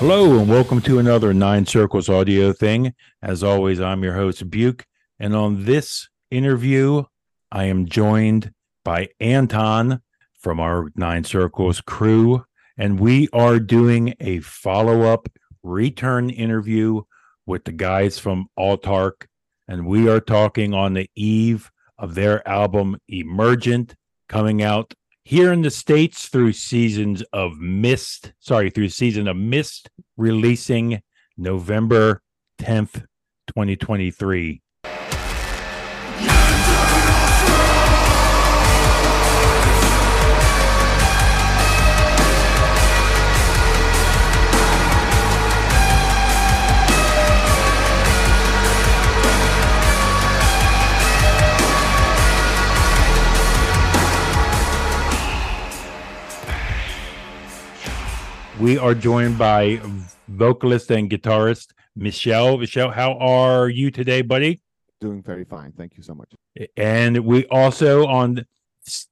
Hello and welcome to another Nine Circles audio thing. As always, I'm your host, Buke. And on this interview, I am joined by Anton from our Nine Circles crew. And we are doing a follow up return interview with the guys from Autarkh. And we are talking on the eve of their album Emergent coming out here in the states through seasons of mist sorry through season of mist releasing november 10th 2023 We are joined by vocalist and guitarist Michele. Michele, how are you today, buddy? Doing very fine. Thank you so much. And we also on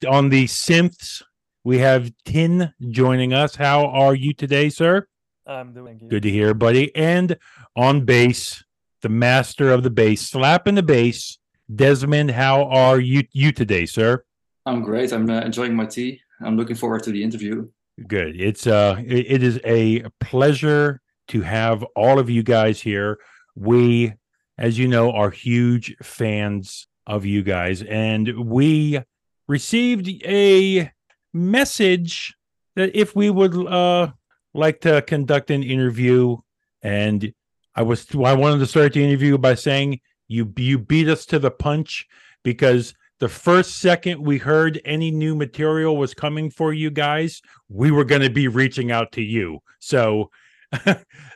on the synths we have Tijnn joining us. How are you today, sir? I'm doing good. Good to hear, buddy. And on bass, the master of the bass, slapping the bass, Desmond. How are you you today, sir? I'm great. I'm uh, enjoying my tea. I'm looking forward to the interview. Good. It's uh it, is a pleasure to have all of you guys here. We as you know are huge fans of you guys and we received a message that if we would uh like to conduct an interview and I was I wanted to start the interview by saying you you beat us to the punch because the first second we heard any new material was coming for you guys, we were going to be reaching out to you. So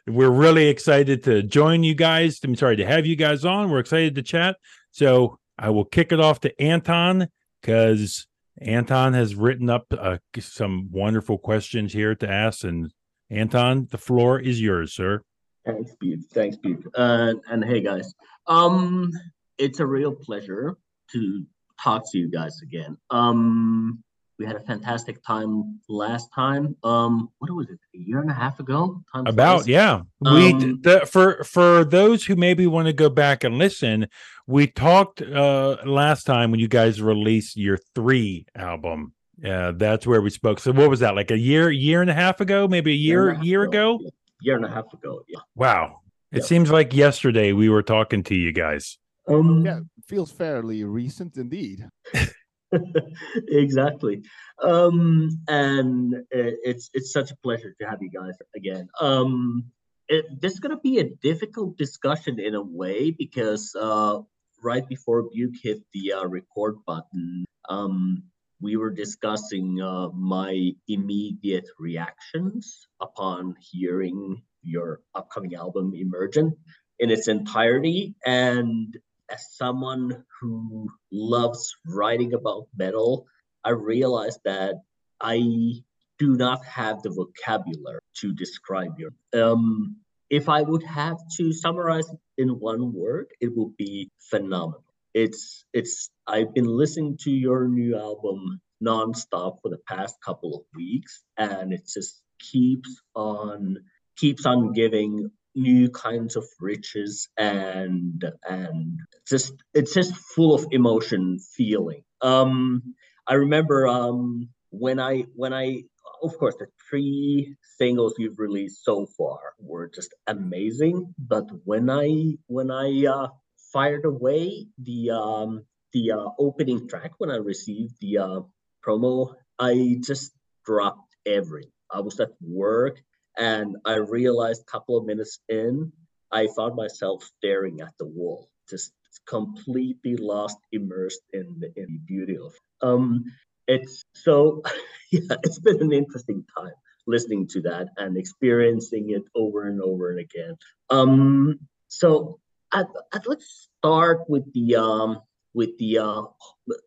we're really excited to join you guys. I'm sorry to have you guys on. We're excited to chat. So I will kick it off to Anton because Anton has written up uh, some wonderful questions here to ask. And Anton, the floor is yours, sir. Thanks, Pete. Thanks, Pete. Uh, and hey, guys. Um, it's a real pleasure to talk to you guys again. Um, we had a fantastic time last time. Um, what was it? A year and a half ago? Time About yeah. Um, we the, for for those who maybe want to go back and listen, we talked uh last time when you guys released your three album. Yeah, that's where we spoke. So what was that? Like a year, year and a half ago? Maybe a year, year, year ago? ago? Year and a half ago. Yeah. Wow. It yep. seems like yesterday we were talking to you guys. Um, yeah, feels fairly recent indeed. exactly, um, and it's it's such a pleasure to have you guys again. Um, it, this is going to be a difficult discussion in a way because uh, right before Buke hit the uh, record button, um, we were discussing uh, my immediate reactions upon hearing your upcoming album Emergent in its entirety, and as someone who loves writing about metal, I realized that I do not have the vocabulary to describe your. Um, if I would have to summarize in one word, it would be phenomenal. It's it's. I've been listening to your new album nonstop for the past couple of weeks, and it just keeps on keeps on giving new kinds of riches and and just it's just full of emotion feeling. Um i remember um when i when i of course the three singles you've released so far were just amazing but when i when i uh fired away the um the uh, opening track when i received the uh promo i just dropped everything. I was at work and I realized a couple of minutes in, I found myself staring at the wall, just completely lost, immersed in the, in the beauty of. It. Um, it's so, yeah, it's been an interesting time listening to that and experiencing it over and over and again. Um, so I'd, I'd let's start with the um, with the uh,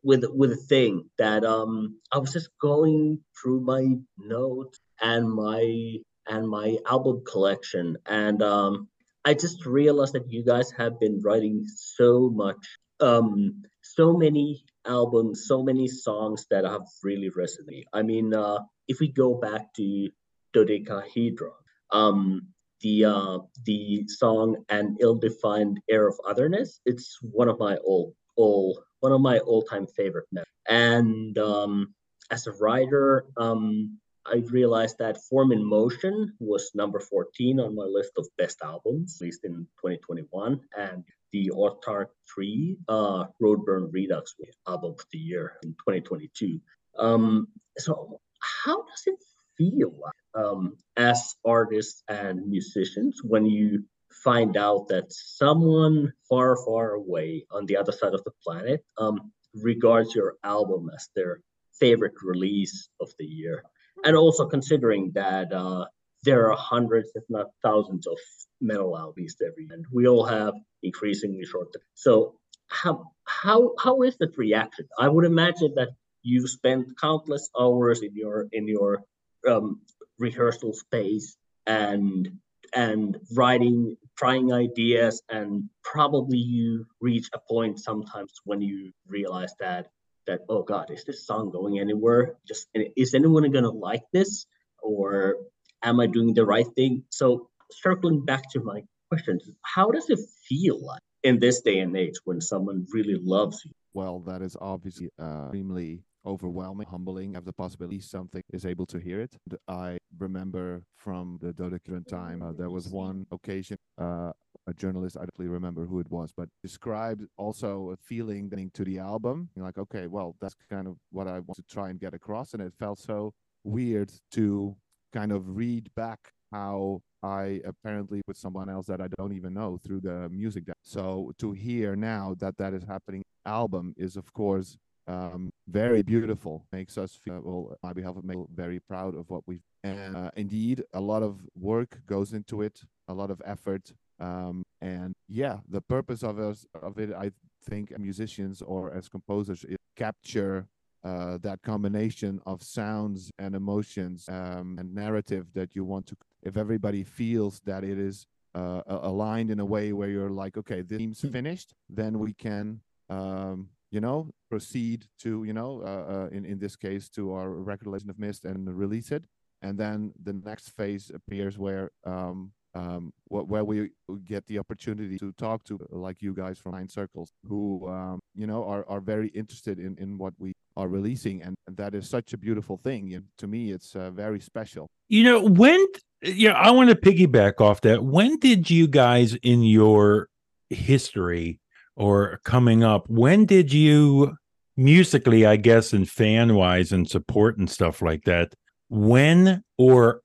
with with a thing that um, I was just going through my notes and my and my album collection. And um, I just realized that you guys have been writing so much, um, so many albums, so many songs that have really resonated. I mean, uh, if we go back to Dodecahedron, um, the uh, the song "An Ill-Defined Air of Otherness." It's one of my old, old one of my all-time favorite. And um, as a writer, um, I realized that Form in Motion was number 14 on my list of best albums, released in 2021, and the Autarkh 3 uh, Roadburn Redux album of the year in 2022. Um, so, how does it feel um, as artists and musicians when you find out that someone far, far away on the other side of the planet um, regards your album as their favorite release of the year? And also considering that uh, there are hundreds, if not thousands, of metal albums every year, and we all have increasingly short. So, how how how is that reaction? I would imagine that you spend countless hours in your in your um, rehearsal space and and writing trying ideas and probably you reach a point sometimes when you realize that that oh god is this song going anywhere? Just is anyone gonna like this? Or am i doing the right thing? So circling back to my questions how does it feel like in this day and age when someone really loves you? Well that is obviously uh, extremely overwhelming, humbling, have the possibility something is able to hear it. I remember from the Dodecahedron time, uh, there was one occasion, uh, a journalist, I don't really remember who it was, but described also a feeling to the album. Like, okay, well, that's kind of what I want to try and get across. And it felt so weird to kind of read back how I apparently with someone else that I don't even know through the music. So to hear now that that is happening album is of course um, very beautiful. Makes us feel, well, on behalf of me, very proud of what we've. And uh, indeed, a lot of work goes into it, a lot of effort. Um, and yeah, the purpose of us of it, I think, musicians or as composers, is capture uh, that combination of sounds and emotions um, and narrative that you want to. If everybody feels that it is uh, aligned in a way where you're like, okay, this seems hmm. finished, then we can um, you know, proceed to, you know, uh, uh, in, in this case, to our Legend of Mist and release it. And then the next phase appears where um, um, where we get the opportunity to talk to like you guys from Nine Circles, who um, you know are, are very interested in, in what we are releasing, and that is such a beautiful thing. To me, it's uh, very special. You know, when yeah, I want to piggyback off that. When did you guys in your history or coming up, when did you musically, I guess, and fan wise and support and stuff like that, when or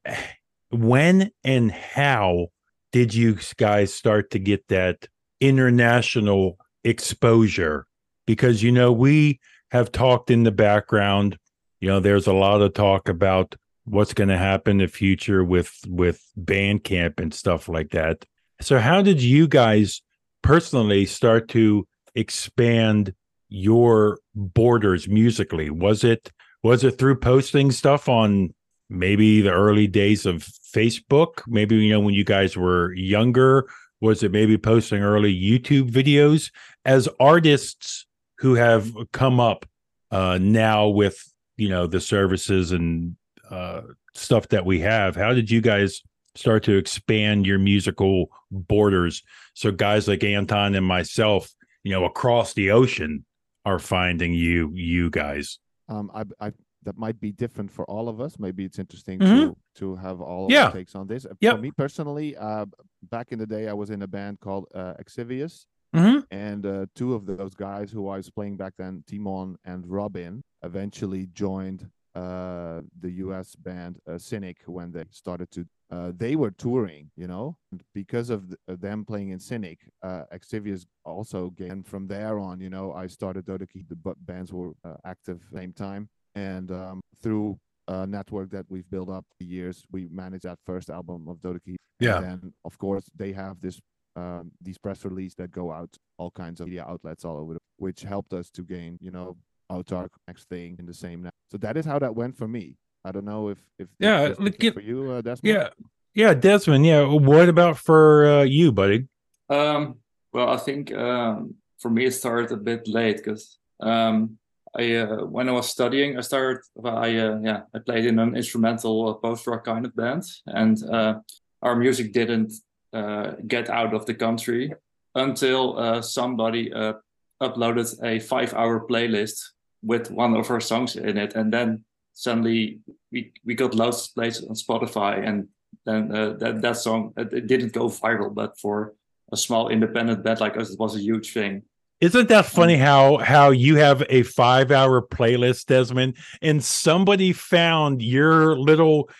when and how did you guys start to get that international exposure? Because, you know, we have talked in the background, you know, there's a lot of talk about what's going to happen in the future with with Bandcamp and stuff like that. So how did you guys personally start to expand your borders musically? Was it was it through posting stuff on maybe the early days of Facebook? Maybe you know when you guys were younger, was it maybe posting early YouTube videos? As artists who have come up uh, now with you know the services and uh, stuff that we have, how did you guys start to expand your musical borders so guys like Anton and myself, you know, across the ocean are finding you you guys. Um I I that might be different for all of us. Maybe it's interesting mm-hmm. to to have all yeah. takes on this. Yep. For me personally, uh, back in the day, I was in a band called uh, Exivious, mm-hmm. and uh, two of those guys who I was playing back then, Timon and Robin, eventually joined uh, the U.S. band uh, Cynic when they started to uh, they were touring, you know, because of, the, them playing in Cynic, uh, Exivious also gained. And from there on, you know, I started Dodeki. The bands were uh, active same time, and um, through a network that we've built up the years, we managed that first album of Dodeki. Yeah. And then, of course, they have this um, these press releases that go out all kinds of media outlets all over, the, which helped us to gain, you know, Autarkh next thing in the same. Net. So that is how that went for me. I don't know if if yeah, look, for you, uh, Desmond. Yeah, yeah, Desmond. Yeah, what about for uh, you, buddy? Um, well, I think um, for me it started a bit late because um, I uh, when I was studying, I started. I uh, yeah, I played in an instrumental uh, post rock kind of band, and uh, our music didn't uh, get out of the country until uh, somebody uh, uploaded a five-hour playlist with one of our songs in it, and then suddenly we we got loads of plays on Spotify, and then uh, that that song it didn't go viral, but for a small independent band like us, it was a huge thing. Isn't that funny how how you have a five hour playlist, Desmond, and somebody found your little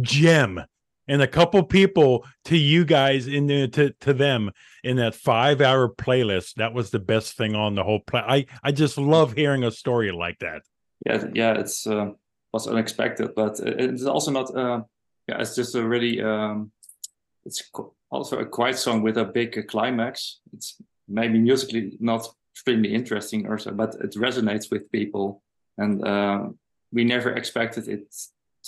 gem and a couple people to you guys in the, to to them in that five hour playlist. That was the best thing on the whole play. I I just love hearing a story like that. Yeah, yeah, it's uh, was unexpected, but it's also not. Uh, yeah, it's just a really. Um, it's also a quiet song with a big climax. It's maybe musically not extremely interesting or so, but it resonates with people. And uh, we never expected it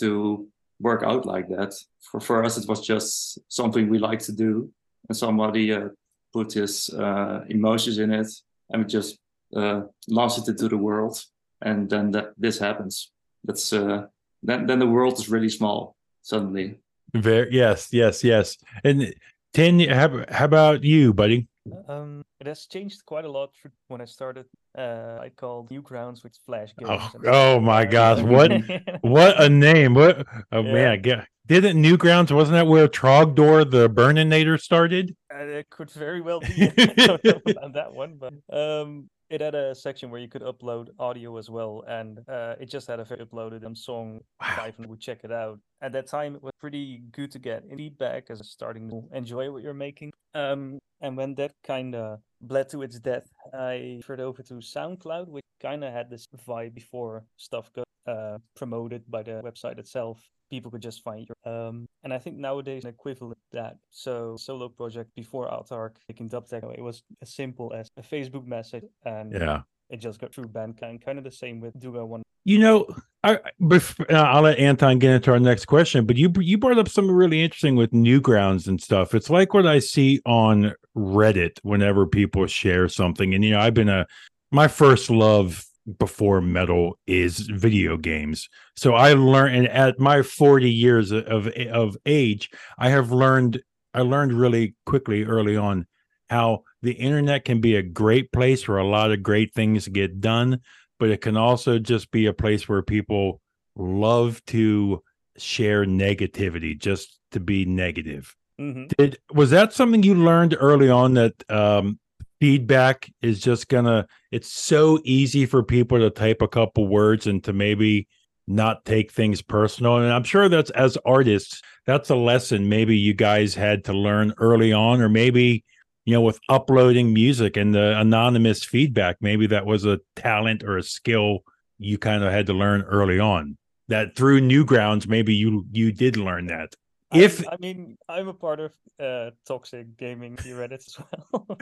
to work out like that. For, for us, it was just something we like to do. And somebody uh, put his uh, emotions in it and we just uh, launched it into the world. And then that, this happens. That's uh, then, then the world is really small suddenly. Very yes, yes, yes. And Tijnn, how, how about you, buddy? Um, it has changed quite a lot when I started. Uh, I called Newgrounds with Flash games. Oh, oh my gosh, what what a name! What oh yeah. man, get, didn't Newgrounds wasn't that where Trogdor the Burninator started? Uh, it could very well be. on that one, but um, it had a section where you could upload audio as well, and uh, it just had a uploaded um, song. Wow. and would check it out. At that time, it was pretty good to get feedback as starting to enjoy what you're making. Um, and when that kind of bled to its death, I transferred over to SoundCloud, which kind of had this vibe before stuff got uh, promoted by the website itself people could just find your um and i think nowadays an equivalent that so solo project before autarkh making dubtech it was as simple as a facebook message and yeah. it just got through bandcamp kind of the same with duga one. You know I, before, i'll let anton get into our next question but you you brought up something really interesting with newgrounds and stuff. It's like what i see on reddit whenever people share something and you know i've been a my first love before metal is video games. So I learned, and at my 40 years of of age, I have learned. I learned really quickly early on how the internet can be a great place where a lot of great things get done, but it can also just be a place where people love to share negativity, just to be negative. Mm-hmm. Did was that something you learned early on that um, feedback is just gonna it's so easy for people to type a couple words and to maybe not take things personal. And i'm sure that's as artists that's a lesson maybe you guys had to learn early on or maybe you know with uploading music and the anonymous feedback maybe that was a talent or a skill you kind of had to learn early on that through newgrounds maybe you you did learn that if I, I, mean i'm a part of uh toxic gaming reddit as well.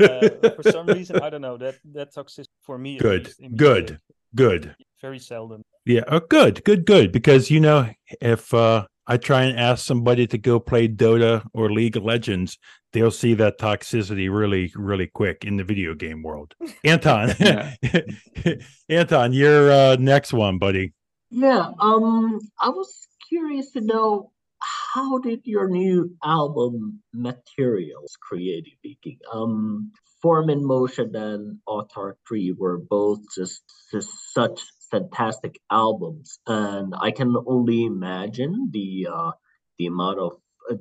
Uh, for some reason i don't know that that toxic for me good good good. very seldom. Yeah oh, good good good because you know if uh i try and ask somebody to go play dota or league of legends they'll see that toxicity really really quick in the video game world. Anton anton you're uh next one buddy. Yeah um i was curious to know how did your new album materials creative speaking um form in motion and autarkh 3 were both just, just such fantastic albums? And i can only imagine the uh the amount of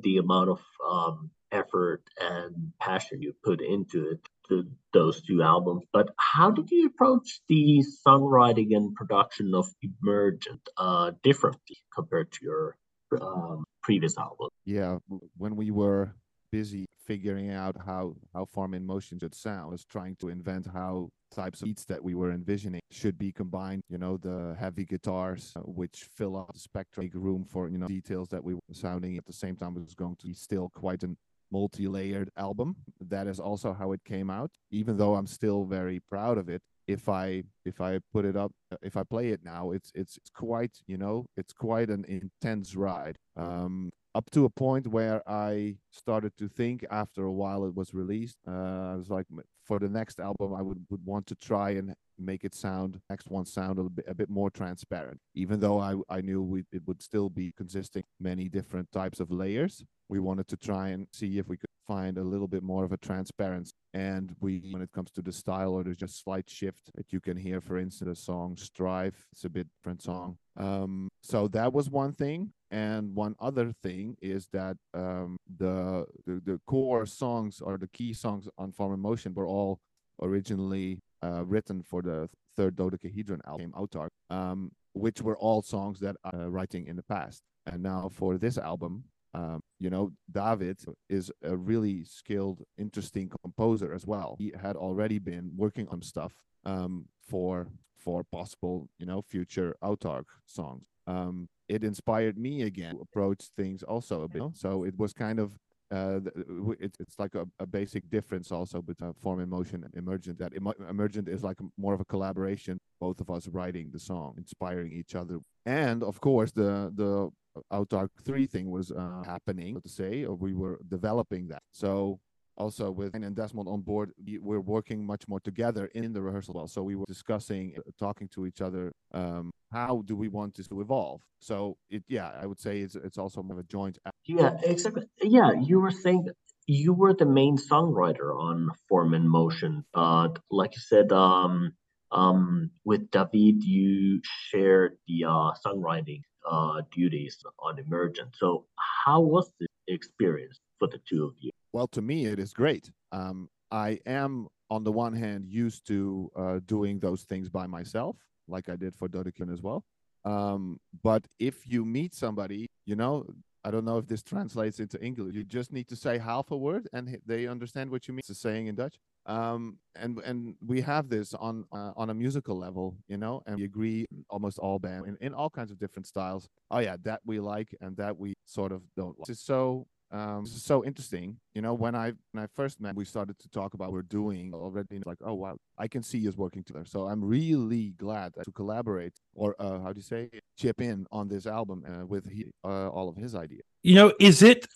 the amount of um effort and passion you put into it to those two albums. But how did you approach the songwriting and production of emergent uh differently compared to your um, previous album. Yeah, when we were busy figuring out how how Form in Motion should sound, was trying to invent how types of beats that we were envisioning should be combined. You know, the heavy guitars, uh, which fill up the spectrum, make room for you know details that we were sounding at the same time. It was going to be still quite an multi-layered album. That is also how it came out. Even though I'm still very proud of it, if I if I put it up, if I play it now, it's it's, it's quite you know it's quite an intense ride. Um, up to a point where I started to think after a while it was released. Uh, I was like, for the next album, I would, would want to try and make it sound next one sound a bit, a bit more transparent. Even though I, I knew we, it would still be consisting many different types of layers, we wanted to try and see if we could find a little bit more of a transparency. And we, when it comes to the style, or there's just slight shift that you can hear. For instance, the song "Strive." It's a bit different song. Um, so that was one thing. And one other thing is that um, the, the, the core songs or the key songs on Form in Motion were all originally uh, written for the third dodecahedron album, Autarkh, um, which were all songs that I uh, writing in the past. And now for this album, um, you know, David is a really skilled, interesting composer as well. He had already been working on stuff um, for for possible, you know, future Autarkh songs. Um, it inspired me again to approach things also a bit. So it was kind of uh, it, it's like a, a, basic difference also between form and motion and emergent that emergent is like more of a collaboration both of us writing the song inspiring each other and of course the the Autarkh 3 thing was uh, happening, to say, or we were developing that. So also with and Desmond on board, we're working much more together in the rehearsal. Well, So we were discussing, uh, talking to each other, um, how do we want this to evolve? So it, yeah, I would say it's it's also more of a joint. Yeah, exactly. Yeah, you were saying you were the main songwriter on Form and Motion. but like you said, um, um, with David, you shared the uh, songwriting uh, duties on Emergent. So, how was the experience for the two of you? Well, to me, it is great. Um, I am, on the one hand, used to uh, doing those things by myself, like I did for Dodecahedron as well. Um, but if you meet somebody, you know, I don't know if this translates into English. You just need to say half a word, and they understand what you mean. It's a saying in Dutch um, and and we have this on uh, on a musical level, you know, and we agree almost all band in, in all kinds of different styles. Oh yeah, that we like and that we sort of don't. Like. Is so um, this is so interesting. You know, when I when I first met, we started to talk about what we're doing already. Like, oh wow, I can see us working together. So I'm really glad to collaborate, or uh, how do you say, chip in on this album uh, with he, uh, all of his ideas. You know, is it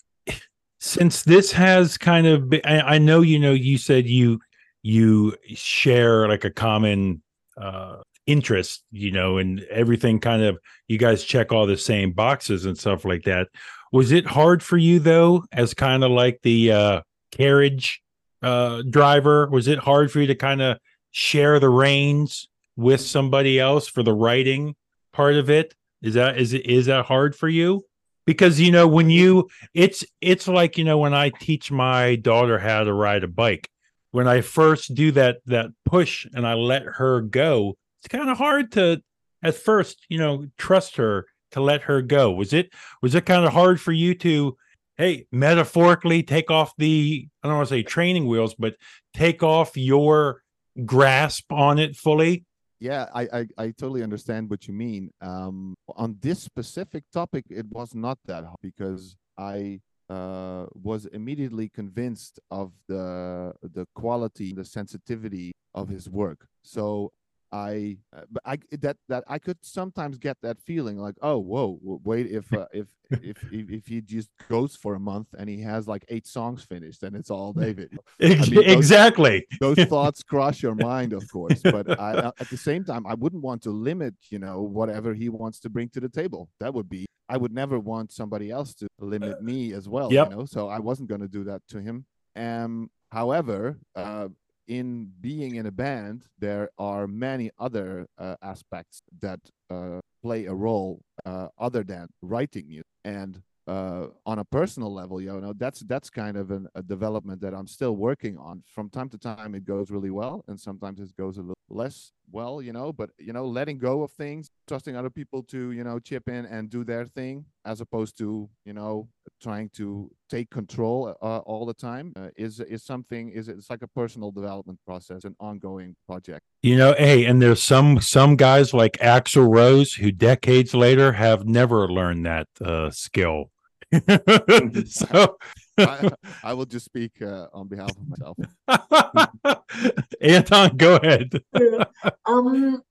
since this has kind of been, I, I, know you know you said you you share like a common uh interest you know and everything kind of you guys check all the same boxes and stuff like that was it hard for you though as kind of like the uh carriage uh driver? Was it hard for you to kind of share the reins with somebody else for the writing part of it? Is that is it is that hard for you? Because you know when you it's it's like you know when i teach my daughter how to ride a bike when i first do that that push and i let her go it's kind of hard to at first you know trust her to let her go? Was it was it kind of hard for you to hey metaphorically take off the i don't want to say training wheels but take off your grasp on it fully? Yeah I, I, I totally understand what you mean. Um on this specific topic it was not that hard because i uh was immediately convinced of the the quality the sensitivity of his work. So I, uh, but I that that I could sometimes get that feeling like, oh, whoa, wait, if uh, if, if if if he just goes for a month and he has like eight songs finished, and it's all David. I mean, those, exactly. those thoughts cross your mind, of course, but I, uh, at the same time, I wouldn't want to limit, you know, whatever he wants to bring to the table. That would be. I would never want somebody else to limit me as well. Yep. You know, so I wasn't going to do that to him. Um, however, uh, in being in a band, there are many other uh, aspects that uh, play a role uh, other than writing music. And uh, on a personal level, you know, that's that's kind of an, a development that I'm still working on. From time to time, it goes really well, and sometimes it goes a little less well, you know. But you know, letting go of things, trusting other people to you know chip in and do their thing, as opposed to you know trying to take control uh, all the time, uh, is is something. Is it's like a personal development process, an ongoing project. You know, hey, and there's some some guys like Axl Rose who decades later have never learned that uh, skill so I, I will just speak uh, on behalf of myself. Anton, go ahead. Yeah. Um,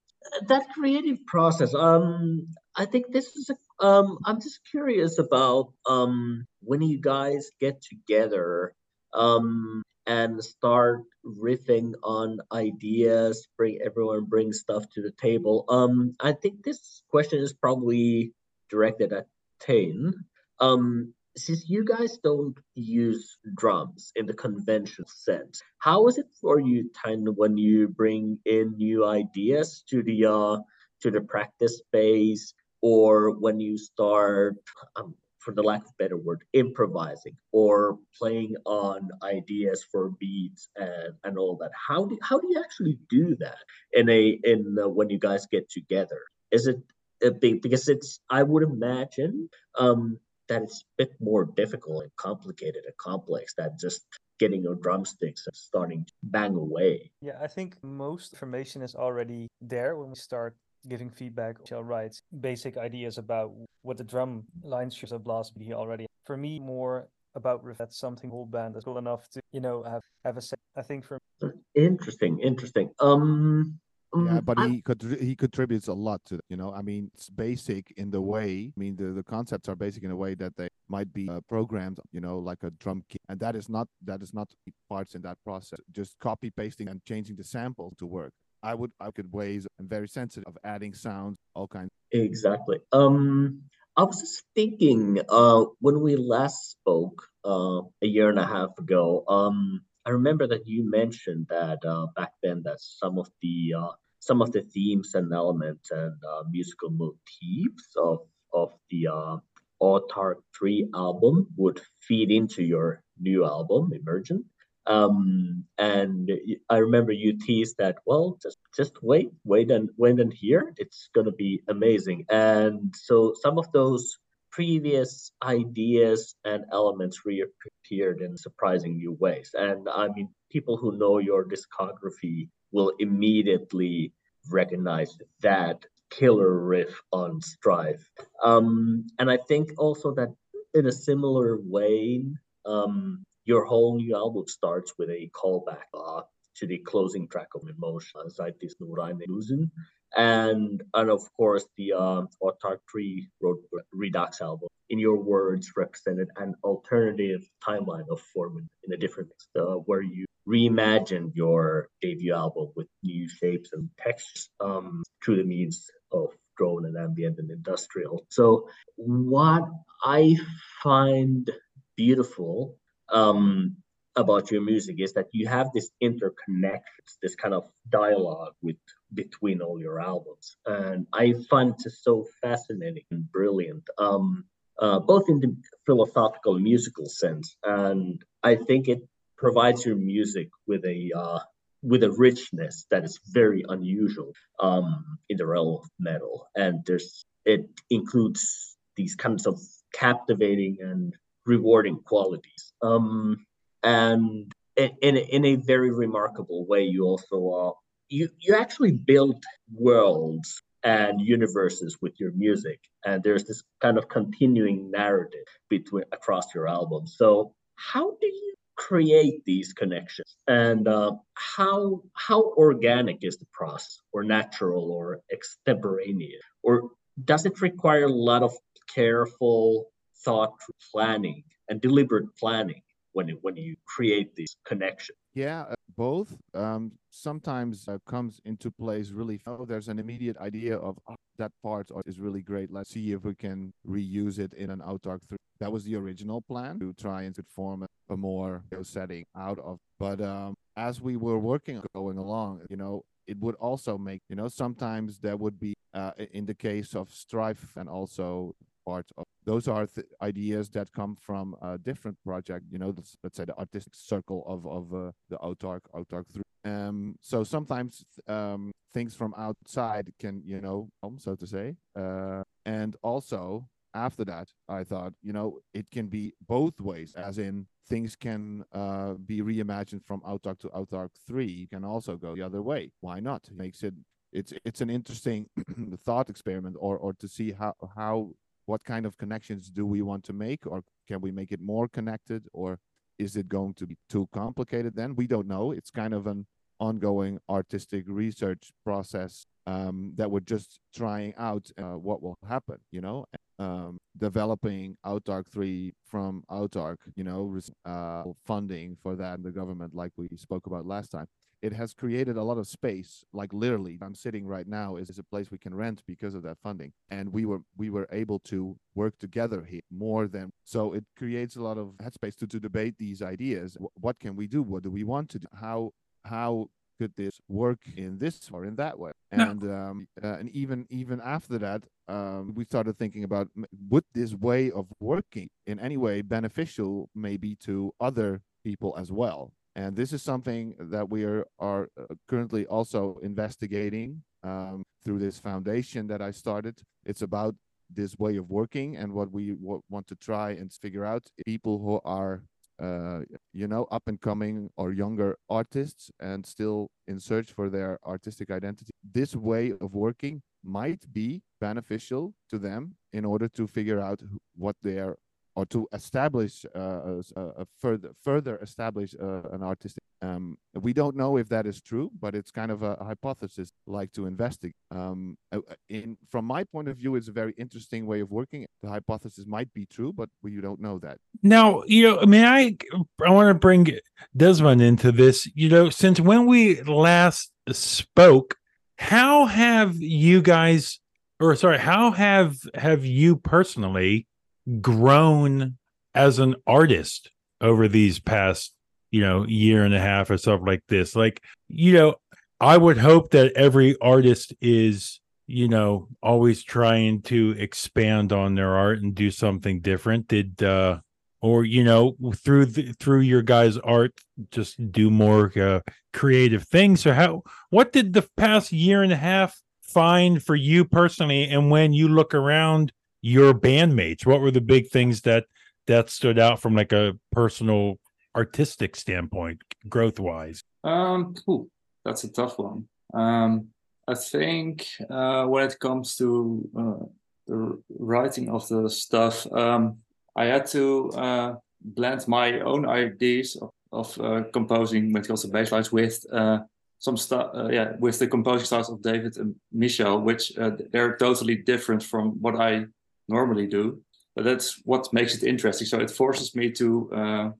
that creative process. Um, I think this is a. Um, I'm just curious about um when you guys get together. Um, and start riffing on ideas bring everyone bring stuff to the table um i think this question is probably directed at Tijnn um since you guys don't use drums in the conventional sense how is it for you of when you bring in new ideas to the uh to the practice space or when you start um, for the lack of a better word, improvising or playing on ideas for beats and, and all that. How do how do you actually do that in a in when you guys get together? Is it big because it's I would imagine um, that it's a bit more difficult and complicated and complex than just getting your drumsticks and starting to bang away. Yeah, I think most information is already there when we start giving feedback. Shall write basic ideas about what the drum lines should have blast be already. For me, more about riff. That's something whole band is cool enough to you know have have a say. I think for interesting, interesting. Um. Yeah, um, but he could he contributes a lot to you know. I mean, it's basic in the way. I mean, the, the concepts are basic in a way that they might be uh, programmed, you know, like a drum kit, and that is not that is not parts in that process. Just copy pasting and changing the sample to work. I would I could ways I'm very sensitive of adding sounds, all kinds. Exactly. Um, I was just thinking, uh, when we last spoke, uh, a year and a half ago, um, I remember that you mentioned that uh, back then that some of the uh, some of the themes and elements and uh, musical motifs of of the uh, Autarkh 3 album would feed into your new album, Emergent. Um, and I remember you teased that, well, just just wait, wait and wait and hear. It's gonna be amazing. And so some of those previous ideas and elements reappeared in surprising new ways. And I mean, people who know your discography will immediately recognize that killer riff on Strive. Um, and I think also that in a similar way, um, your whole new album starts with a callback uh, to the closing track of Emotion, Seit ist nur eine Illusion. And, and of course, the uh, Autarkh 3 Road Redux album, in your words, represented an alternative timeline of forming in a different, uh, where you reimagined your debut album with new shapes and textures um, through the means of drone and ambient and industrial. So, what I find beautiful um, about your music is that you have this interconnections, this kind of dialogue with between all your albums, and I find it so fascinating and brilliant, um, uh, both in the philosophical and musical sense, and I think it provides your music with a uh, with a richness that is very unusual um, in the realm of metal, and there's it includes these kinds of captivating and rewarding qualities. Um, and in, in, a, in a very remarkable way, you also uh, you you actually build worlds and universes with your music, and there's this kind of continuing narrative between across your albums. So how do you create these connections, and uh, how how organic is the process, or natural, or extemporaneous, or does it require a lot of careful thought planning and deliberate planning when you, when you create these connections. Yeah, uh, both. Um, sometimes uh, comes into place really. Oh, there's an immediate idea of oh, that part is really great. Let's see if we can reuse it in an Autarkh 3. That was the original plan to try and form a, more you know, setting out of. But um, as we were working going along, you know, it would also make you know sometimes there would be uh, in the case of Strive and also part of those are th- ideas that come from a different project you know let's, let's say the artistic circle of of uh, the autarkh autarkh 3 um so sometimes um things from outside can you know so to say uh and also after that i thought you know it can be both ways as in things can uh, be reimagined from autarkh to autarkh 3 you can also go the other way. Why not? It makes it it's it's an interesting thought experiment or or to see how how what kind of connections do we want to make? Or can we make it more connected? Or is it going to be too complicated then? We don't know. It's kind of an ongoing artistic research process um, that we're just trying out uh, what will happen you know um, developing Autarkh 3 from Autarkh, you know, uh, funding for that in the government, like we spoke about last time. It has created a lot of space. Like literally, I'm sitting right now is, is a place we can rent because of that funding, and we were we were able to work together here more than so. It creates a lot of headspace to to debate these ideas. what can we do? What do we want to do? How how could this work in this or in that way? And no. um, uh, and even even after that um, we started thinking about would this way of working in any way beneficial maybe to other people as well? And this is something that we are, are uh, currently also investigating um, through this foundation that i started. It's about this way of working and what we want to try and figure out. People who are uh, you know, up and coming or younger artists and still in search for their artistic identity. This way of working might be beneficial to them in order to figure out what their or to establish uh, a, a, further further establish uh, an artistic. Um, we don't know if that is true, but it's kind of a, hypothesis like to investigate. Um, uh, uh, in from my point of view, it's a very interesting way of working. The hypothesis might be true, but we don't know that. Now, you know, I I I want to bring Desmond into this. You know, since when we last spoke, how have you guys, or sorry, how have have you personally? Grown as an artist over these past you know year and a half or stuff like this. Like you know i would hope that every artist is you know always trying to expand on their art and do something different. Did uh or you know through the, through your guys art just do more uh, creative things? So how what did the past year and a half find for you personally? And when you look around your bandmates? What were the big things that that stood out from like a personal artistic standpoint, growth wise? Um, ooh, that's a tough one. Um, I think uh, when it comes to uh, the writing of the stuff, um, I had to uh, blend my own ideas of, of uh, composing when it comes to basslines with uh, some stuff, uh, yeah, with the composing styles of David and Michele, which uh, they're totally different from what I normally do. But that's what makes it interesting. So it forces me to uh,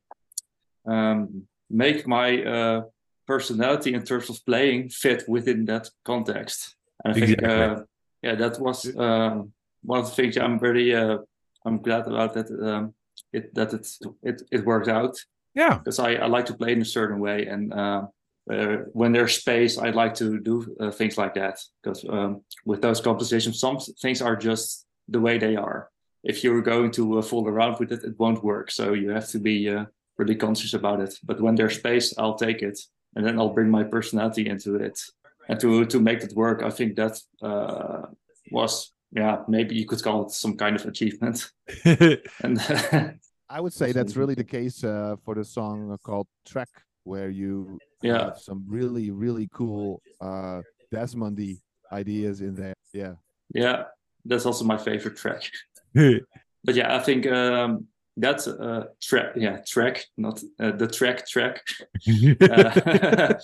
um, make my uh, personality in terms of playing fit within that context. And I think, uh, yeah, that was um, one of the things I'm very, uh, I'm glad about that. Um, it that it it it worked out. Yeah, because I, I like to play in a certain way, and uh, uh, when there's space, I like to do uh, things like that. Because um, with those compositions, some things are just the way they are. If you're going to uh, fool around with it, it won't work. So you have to be uh, really conscious about it. But when there's space, I'll take it, and then I'll bring my personality into it. And to to make it work, I think that uh, was yeah maybe you could call it some kind of achievement. and I would say that's really the case uh, for the song called Trek, where you yeah have some really really cool uh, Desmondy ideas in there. Yeah. Yeah, that's also my favorite track. but yeah, I think um, that's a track. Yeah, track, not uh, the track track. uh,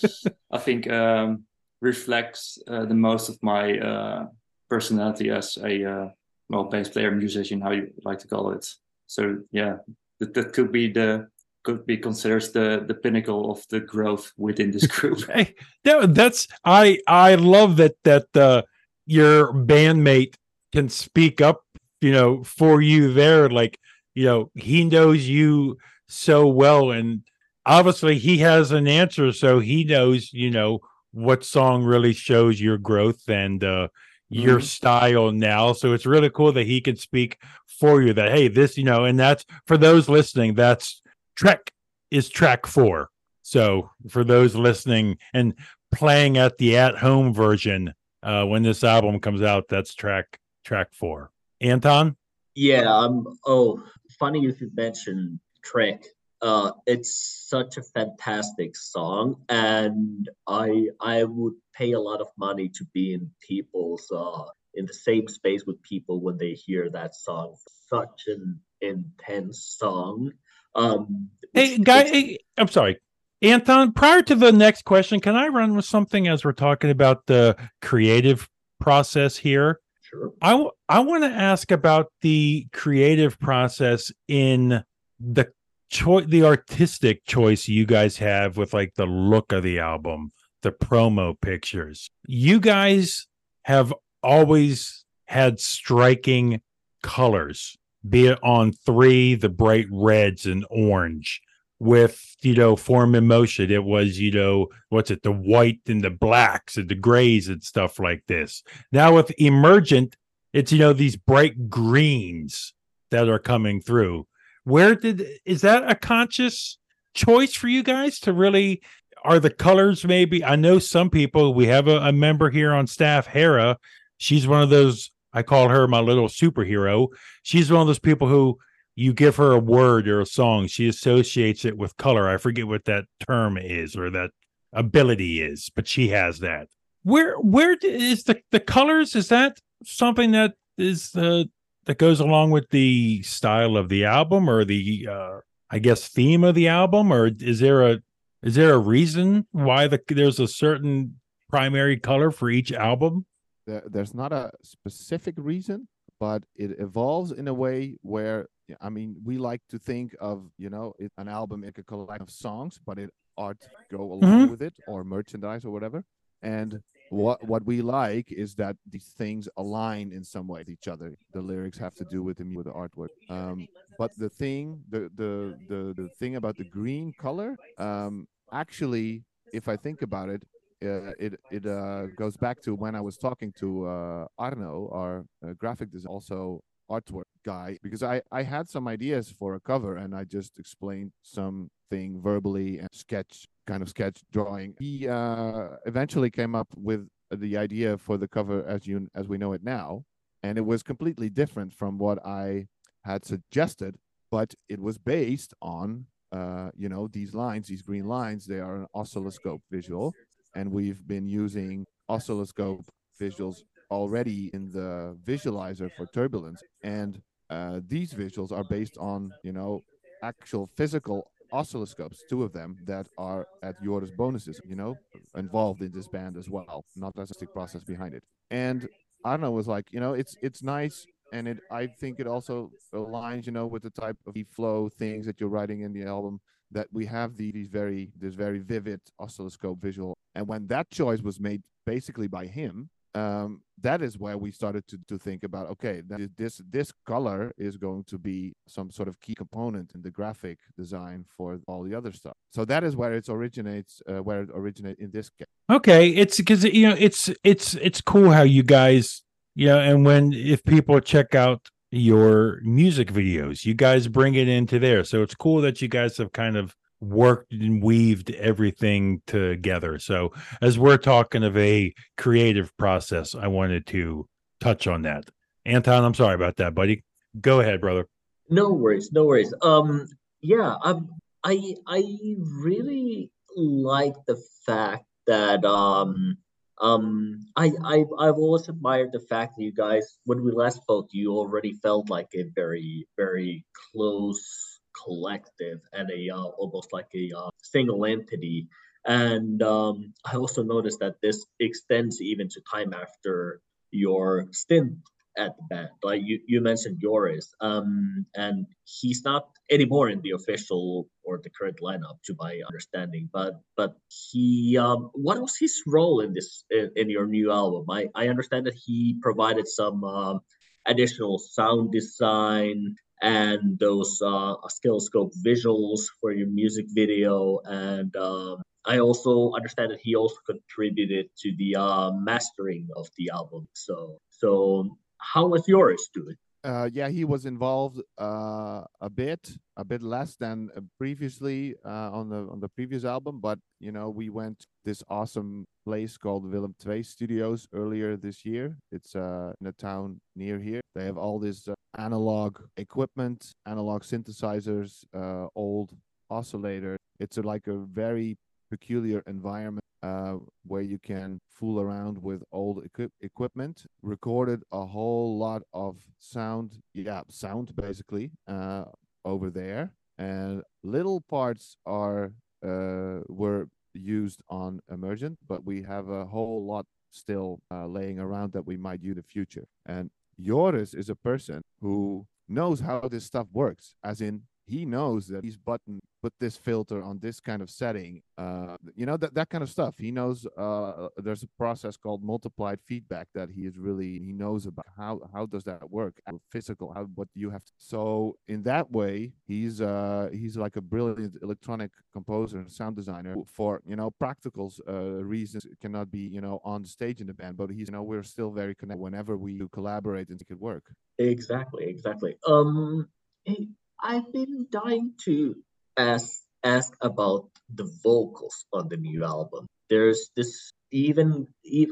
I think um, reflects uh, the most of my uh, personality as a uh, well bass player, musician, how you like to call it. So yeah, that, that could be the could be considered the the pinnacle of the growth within this group. hey, that, that's I I love that that uh, your bandmate can speak up, you know, for you there. Like, you know, he knows you so well, and obviously he has an answer, so he knows, you know, what song really shows your growth and uh your mm-hmm. style now. So it's really cool that he can speak for you that hey, this, you know, and that's for those listening, that's Trek is track four. So for those listening and playing at the at home version, uh, when this album comes out, that's track track four. Anton? Yeah, um oh funny you should mention Trek. Uh it's such a fantastic song and I I would pay a lot of money to be in people's uh in the same space with people when they hear that song. Such an intense song. Um, hey, guy, hey, I'm sorry. Anton, prior to the next question, can I run with something as we're talking about the creative process here? Sure. I, I want to ask about the creative process in the choice, the artistic choice you guys have with like the look of the album, the promo pictures. You guys have always had striking colors, be it on three, the bright reds and orange. With you know, Form in Motion, it was you know, what's it, the white and the blacks and the grays and stuff like this. Now with emergent, it's you know these bright greens that are coming through. Where did is that a conscious choice for you guys to really are the colors maybe i know some people we have a, a, member here on staff hera she's one of those i call her my little superhero she's one of those people who you give her a word or a song she associates it with color. I forget what that term is or that ability is but she has that. Where where is the the colors? Is that something that is the that goes along with the style of the album or the uh, i guess theme of the album? Or is there a is there a reason why the there's a certain primary color for each album? There, there's not a specific reason but it evolves in a way where i mean we like to think of you know it, an album like a collection of songs but it art go along mm-hmm. with it or merchandise or whatever and what what we like is that these things align in some way with each other. The lyrics have to do with the with the artwork. Um, but the thing, the, the the the thing about the green color, um, actually, if I think about it, uh, it it uh, goes back to when I was talking to uh, Arno, our uh, graphic designer, also artwork guy, because I I had some ideas for a cover and I just explained something verbally and sketch kind of sketch drawing. He uh, eventually came up with the idea for the cover as you as we know it now, and it was completely different from what I had suggested, but it was based on uh, you know these lines, these green lines. They are an oscilloscope visual, and we've been using oscilloscope visuals already in the visualizer for turbulence, and uh, these visuals are based on you know actual physical oscilloscopes, two of them that are at Joris Bonis's, you know, involved in this band as well, not a stick process behind it. And I don't know, was like, you know, it's it's nice and it I think it also aligns, you know, with the type of flow things that you're writing in the album that we have the, these very this very vivid oscilloscope visual. And when that choice was made basically by him, um, that is where we started to, to think about okay this this color is going to be some sort of key component in the graphic design for all the other stuff. So that is where it originates uh, where it originates in this case. Okay it's because you know it's it's it's cool how you guys you know and when if people check out your music videos you guys bring it into there. So it's cool that you guys have kind of worked and weaved everything together. So, as we're talking of a creative process, I wanted to touch on that. Anton, I'm sorry about that, buddy. Go ahead, brother. No worries, no worries. Um, yeah, I'm, I I really like the fact that um um I I I've always admired the fact that you guys when we last spoke, you already felt like a very very close collective and a uh, almost like a uh, single entity. And um, I also noticed that this extends even to time after your stint at the band. Like you, you mentioned Joris, um, and he's not anymore in the official or the current lineup, to my understanding. But but he, um, what was his role in this in, in, your new album? I I understand that he provided some um, additional sound design and those uh, oscilloscope visuals for your music video. And um, I also understand that he also contributed to the uh, mastering of the album. So, so how was Joris doing? Uh, yeah, he was involved uh, a bit, a bit less than previously uh, on the on the previous album. But you know, we went this awesome place called Willem II Studios earlier this year. It's uh, in a town near here. They have all this uh, analog equipment, analog synthesizers, uh, old oscillator. It's a, like a very peculiar environment uh, where you can fool around with old equip- equipment. Recorded a whole lot of sound, yeah, sound basically uh, over there, and little parts are uh, were used on Emergent, but we have a whole lot still uh, laying around that we might use in the future. And Joris is a person who knows how this stuff works, as in he knows that he's button put this filter on this kind of setting uh, you know that, that kind of stuff. He knows uh, there's a process called multiplied feedback that he is really he knows about. How how does that work? Physical how what you have to, so in that way he's uh he's like a brilliant electronic composer and sound designer for you know practical uh, reasons. Cannot be you know on stage in the band but he's you know we're still very connected whenever we collaborate and make could work. Exactly exactly. Um hey I've been dying to ask ask about the vocals on the new album. There's this even,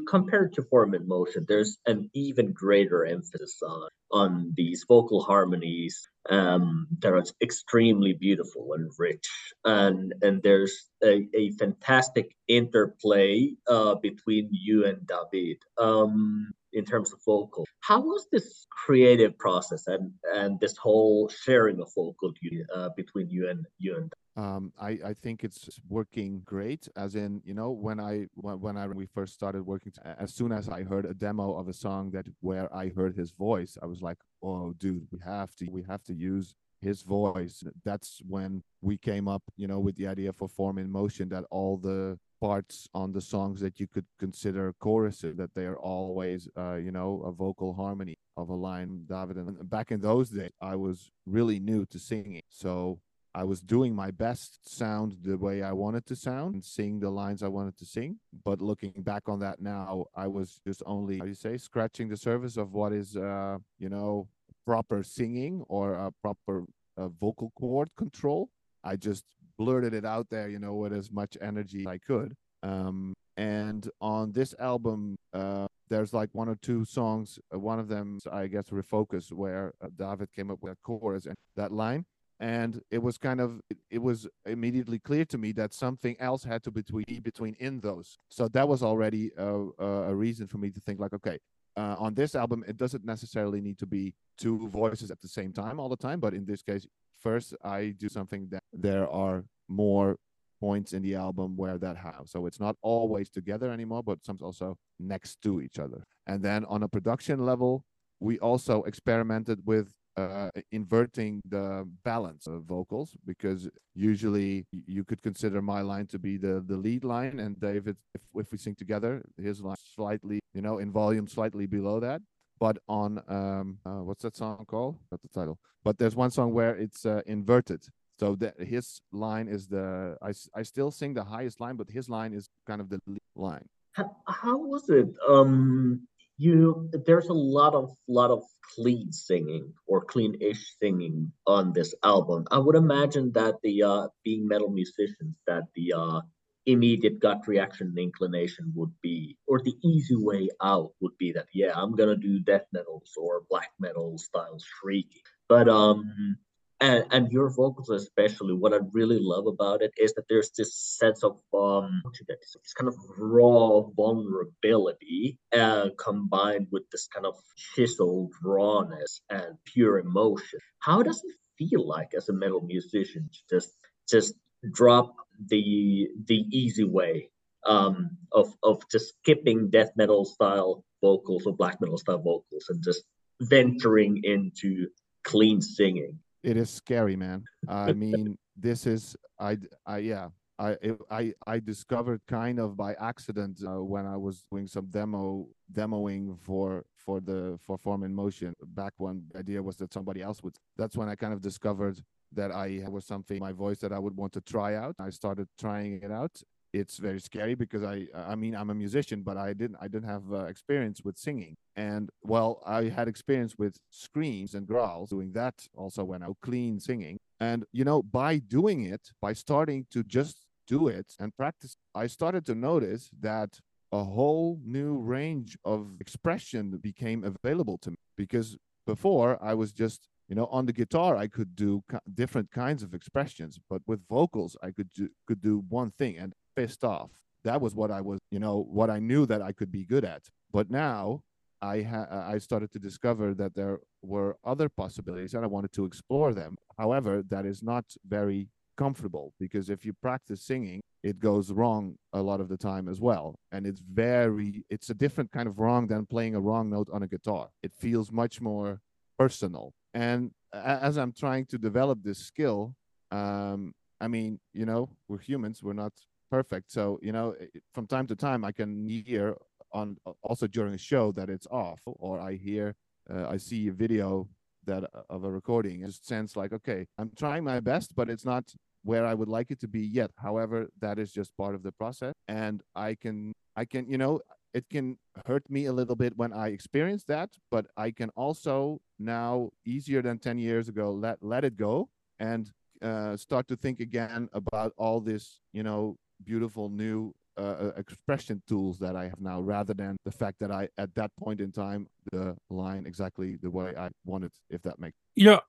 compared to Form in Motion, there's an even greater emphasis on on these vocal harmonies um, that are extremely beautiful and rich, and and there's a, a fantastic interplay uh, between you and David. Um, in terms of vocal. How was this creative process and and this whole sharing of vocal uh, between you and you and? Um, I I think it's working great. As in, you know, when I when I we first started working, as soon as I heard a demo of a song that where I heard his voice, I was like, oh, dude, we have to we have to use his voice. That's when we came up, you know, with the idea for Form in Motion that all the parts on the songs that you could consider choruses, that they are always, uh, you know, a vocal harmony of a line. David, and back in those days, I was really new to singing. So I was doing my best sound the way I wanted to sound and sing the lines I wanted to sing. But looking back on that now, I was just only, how you say, scratching the surface of what is, uh, you know, proper singing or a proper uh, vocal cord control. I just blurted it out there, you know, with as much energy I could. Um, and on this album, uh, there's like one or two songs. Uh, one of them, I guess, Refocus, where uh, David came up with a chorus and that line. And it was kind of, it, was immediately clear to me that something else had to be between in those. So that was already a, a reason for me to think like, okay, uh, on this album, it doesn't necessarily need to be two voices at the same time all the time. But in this case, first I do something that there are more points in the album where that have. So it's not always together anymore, but sometimes also next to each other. And then on a production level, we also experimented with uh, inverting the balance of vocals because usually you could consider my line to be the the lead line and David if, if we sing together his line slightly you know in volume slightly below that. But on um uh, what's that song called? That's the title. But there's one song where it's uh, inverted. So that his line is the I, I still sing the highest line but his line is kind of the line. How, how was it um you there's a lot of lot of clean singing or clean-ish singing on this album i would imagine that the uh being metal musicians that the uh immediate gut reaction and inclination would be, or the easy way out would be that, yeah, I'm gonna do death metals or black metal style shrieking. But um, and and your vocals especially, what I really love about it is that there's this sense of um, this kind of raw vulnerability, uh, combined with this kind of chiseled rawness and pure emotion. How does it feel like as a metal musician to just just drop the the easy way um, of of just skipping death metal style vocals or black metal style vocals and just venturing into clean singing. It is scary, man. I mean, this is I I yeah. I I I discovered kind of by accident uh, when I was doing some demo demoing for for the for Form in Motion back when the idea was that somebody else would. That's when I kind of discovered that I was something my voice that I would want to try out. I started trying it out. It's very scary because I I mean I'm a musician, but I didn't I didn't have uh, experience with singing. And well, I had experience with screams and growls doing that also when I was clean singing. And you know, by doing it, by starting to just do it and practice, I started to notice that a whole new range of expression became available to me because before I was just you know on the guitar i could do different kinds of expressions but with vocals i could do could do one thing and pissed off. That was what I was, you know, what I knew that I could be good at. But now I ha- I started to discover that there were other possibilities and I wanted to explore them. However, that is not very comfortable because if you practice singing, it goes wrong a lot of the time as well. And it's very it's a different kind of wrong than playing a wrong note on a guitar. It feels much more personal. And as I'm trying to develop this skill, um, I mean, you know, we're humans, we're not perfect. So, you know, from time to time, I can hear on also during a show that it's off, or I hear, uh, I see a video that uh, of a recording. It just sounds like, okay, I'm trying my best, but it's not where I would like it to be yet. However, that is just part of the process, and I can, I can, you know, it can hurt me a little bit when I experience that, but I can also now easier than 10 years ago let let it go and uh, start to think again about all this, you know, beautiful new uh, uh, expression tools that I have now, rather than the fact that I, at that point in time, the line exactly the way I wanted. If that makes. Know,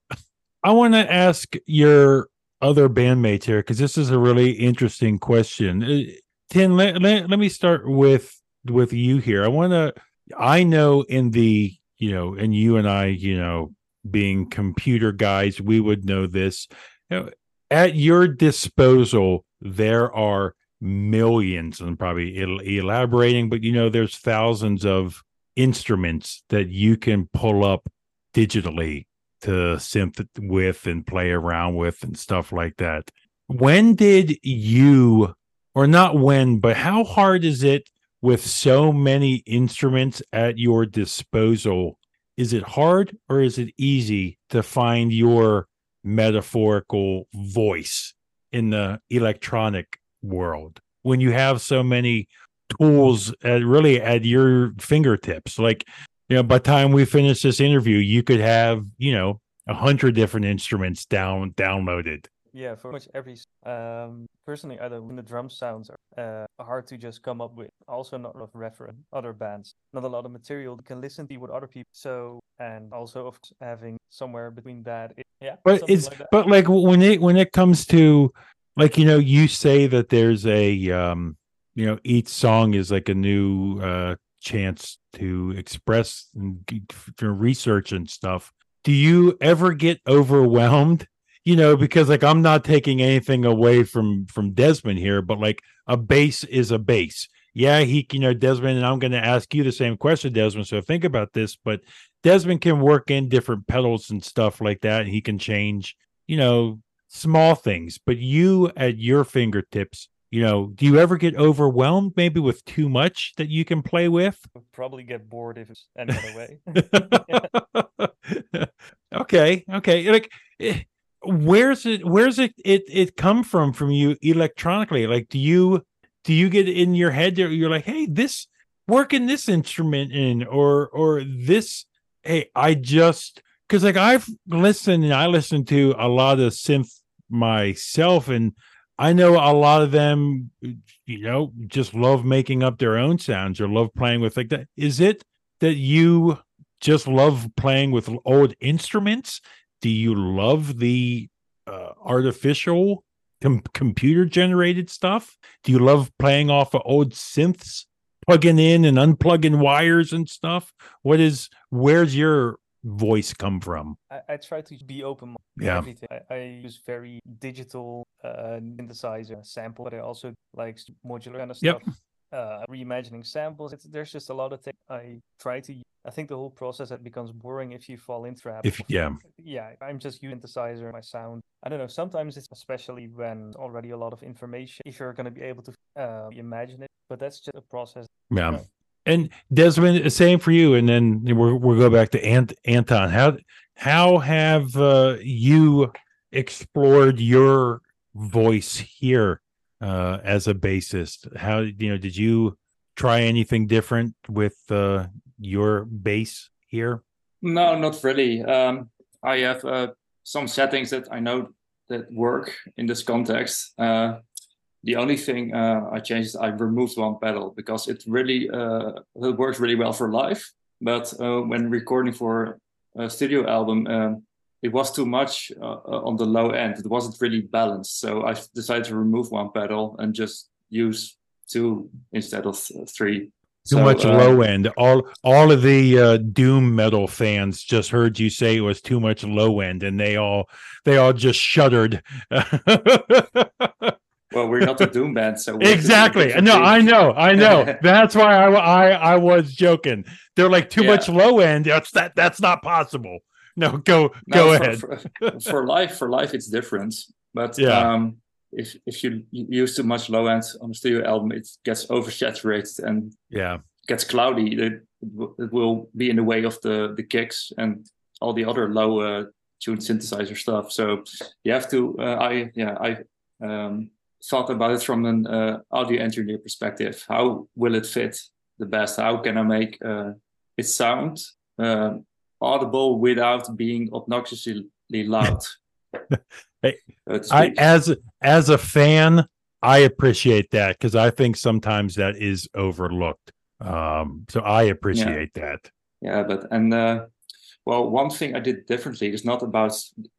I want to ask your other bandmates here because this is a really interesting question. Uh, Tijnn, let, let, let me start with with you here. I want to. I know in the you know, and you and I, you know, being computer guys, we would know this. You know, at your disposal, there are millions, and probably elaborating, but you know, there's thousands of instruments that you can pull up digitally to synth with and play around with and stuff like that. When did you, or not when, but how hard is it with so many instruments at your disposal? Is it hard or is it easy to find your metaphorical voice in the electronic world when you have so many tools at, really at your fingertips like you know by the time we finish this interview you could have you know a hundred different instruments down downloaded yeah, for much every. Um, personally, I don't. When the drum sounds are uh, hard to just come up with. Also, not a lot of reference other bands. Not a lot of material you can listen to what other people. So, and also of having somewhere between that. It, yeah, but it's like but like when it when it comes to like you know you say that there's a um you know each song is like a new uh chance to express and research and stuff do you ever get overwhelmed you know, because like I'm not taking anything away from from Desmond here, but like a bass is a bass. Yeah, he, you know, Desmond, and I'm going to ask you the same question, Desmond. So think about this, but Desmond can work in different pedals and stuff like that. He can change, you know, small things. But you at your fingertips, you know, do you ever get overwhelmed maybe with too much that you can play with? I'll probably get bored if it's any other way. okay, okay. Like eh, where's it where's it it it come from from you electronically like do you do you get in your head you're like hey this working this instrument in or or this hey i just because like i've listened and i listen to a lot of synth myself and i know a lot of them you know just love making up their own sounds or love playing with like that is it that you just love playing with old instruments do you love the uh, artificial com- computer generated stuff? Do you love playing off of old synths, plugging in and unplugging wires and stuff? What is where's your voice come from? I, I try to be open. Yeah. Everything. I, I, use very digital uh, synthesizer sample, but I also like modular kind of stuff. Yep uh, reimagining samples. It's, there's just a lot of things I try to. I think the whole process that becomes boring if you fall into it. If yeah, yeah, I'm just using synthesizer, my sound. I don't know. Sometimes it's especially when already a lot of information. If you're going to be able to uh, imagine it, but that's just a process. Yeah. You know? And Desmond, same for you. And then we'll we'll go back to Ant, Anton. How how have uh, you explored your voice here uh, as a bassist. How you know did you try anything different with uh, your bass here? No, not really. Um, I have uh, some settings that I know that work in this context. The only thing uh, I changed is I removed one pedal because it really uh, it works really well for live. But uh, when recording for a studio album, um, it was too much uh, on the low end. It wasn't really balanced. So I decided to remove one pedal and just use two instead of three. Too So, much uh, low end. All all of the uh, doom metal fans just heard you say it was too much low end, and they all they all just shuddered. Well, we're not a doom band, so we have to do exactly. No, I know, I know. That's why I, I I was joking. They're like too Yeah. much low end. That's that. That's not possible. No, go No, go for, ahead. For, for life, for life, it's different. But Yeah. um, if if you use too much low end on a studio album, it gets oversaturated and yeah, gets cloudy. It, it will be in the way of the the kicks and all the other low uh, tuned synthesizer stuff. So you have to. Uh, I yeah I um, thought about it from an uh, audio engineer perspective. How will it fit the best? How can I make uh, it sound uh, audible without being obnoxiously loud? Hey, I as as a fan, I appreciate that because I think sometimes that is overlooked. Um, so I appreciate that. Yeah, but and uh, well, one thing I did differently is not about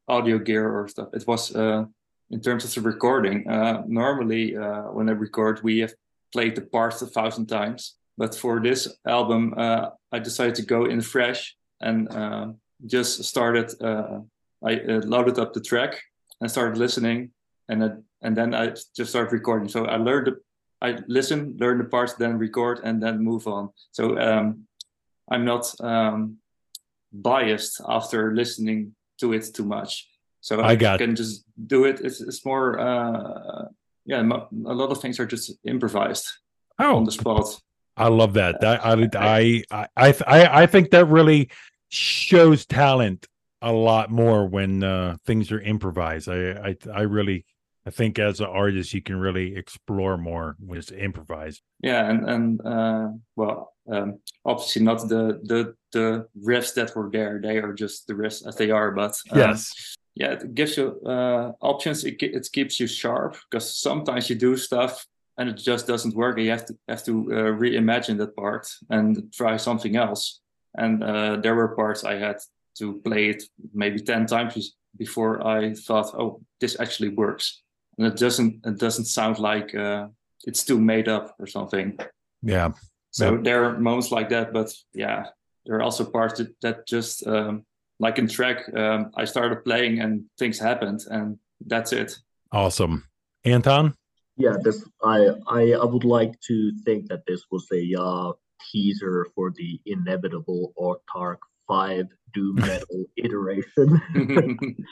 audio gear or stuff. It was uh, in terms of the recording. Uh, normally, uh, when I record, we have played the parts a thousand times. But for this album, uh, I decided to go in fresh and uh, just started. Uh, I uh, loaded up the track and started listening, and and then I just started recording. So I learned. The, I listen, learn the parts, then record, and then move on. So um, I'm not um, biased after listening to it too much. So I got can just do it. It's, it's more, uh, yeah, a lot of things are just improvised on Oh, the spot. I love that. That I I I I I, I think that really shows talent a lot more when uh, things are improvised. I I I really I think as an artist you can really explore more when it's improvised. Yeah, and and uh, well, um, obviously not the the the riffs that were there. They are just the riffs as they are. But um, Yes. Yeah, it gives you uh, options. It, it keeps you sharp because sometimes you do stuff and it just doesn't work. And you have to have to uh, reimagine that part and try something else. And uh, there were parts I had to play it maybe ten times before I thought, oh, this actually works. And it doesn't it doesn't sound like uh, it's too made up or something. Yeah. So Yep. there are moments like that, but yeah, there are also parts that, that just um, like in track, um, I started playing and things happened, and that's it. Awesome. Anton? Yeah, this I I I would like to think that this was a uh, teaser for the inevitable Autarkh Five doom metal iteration.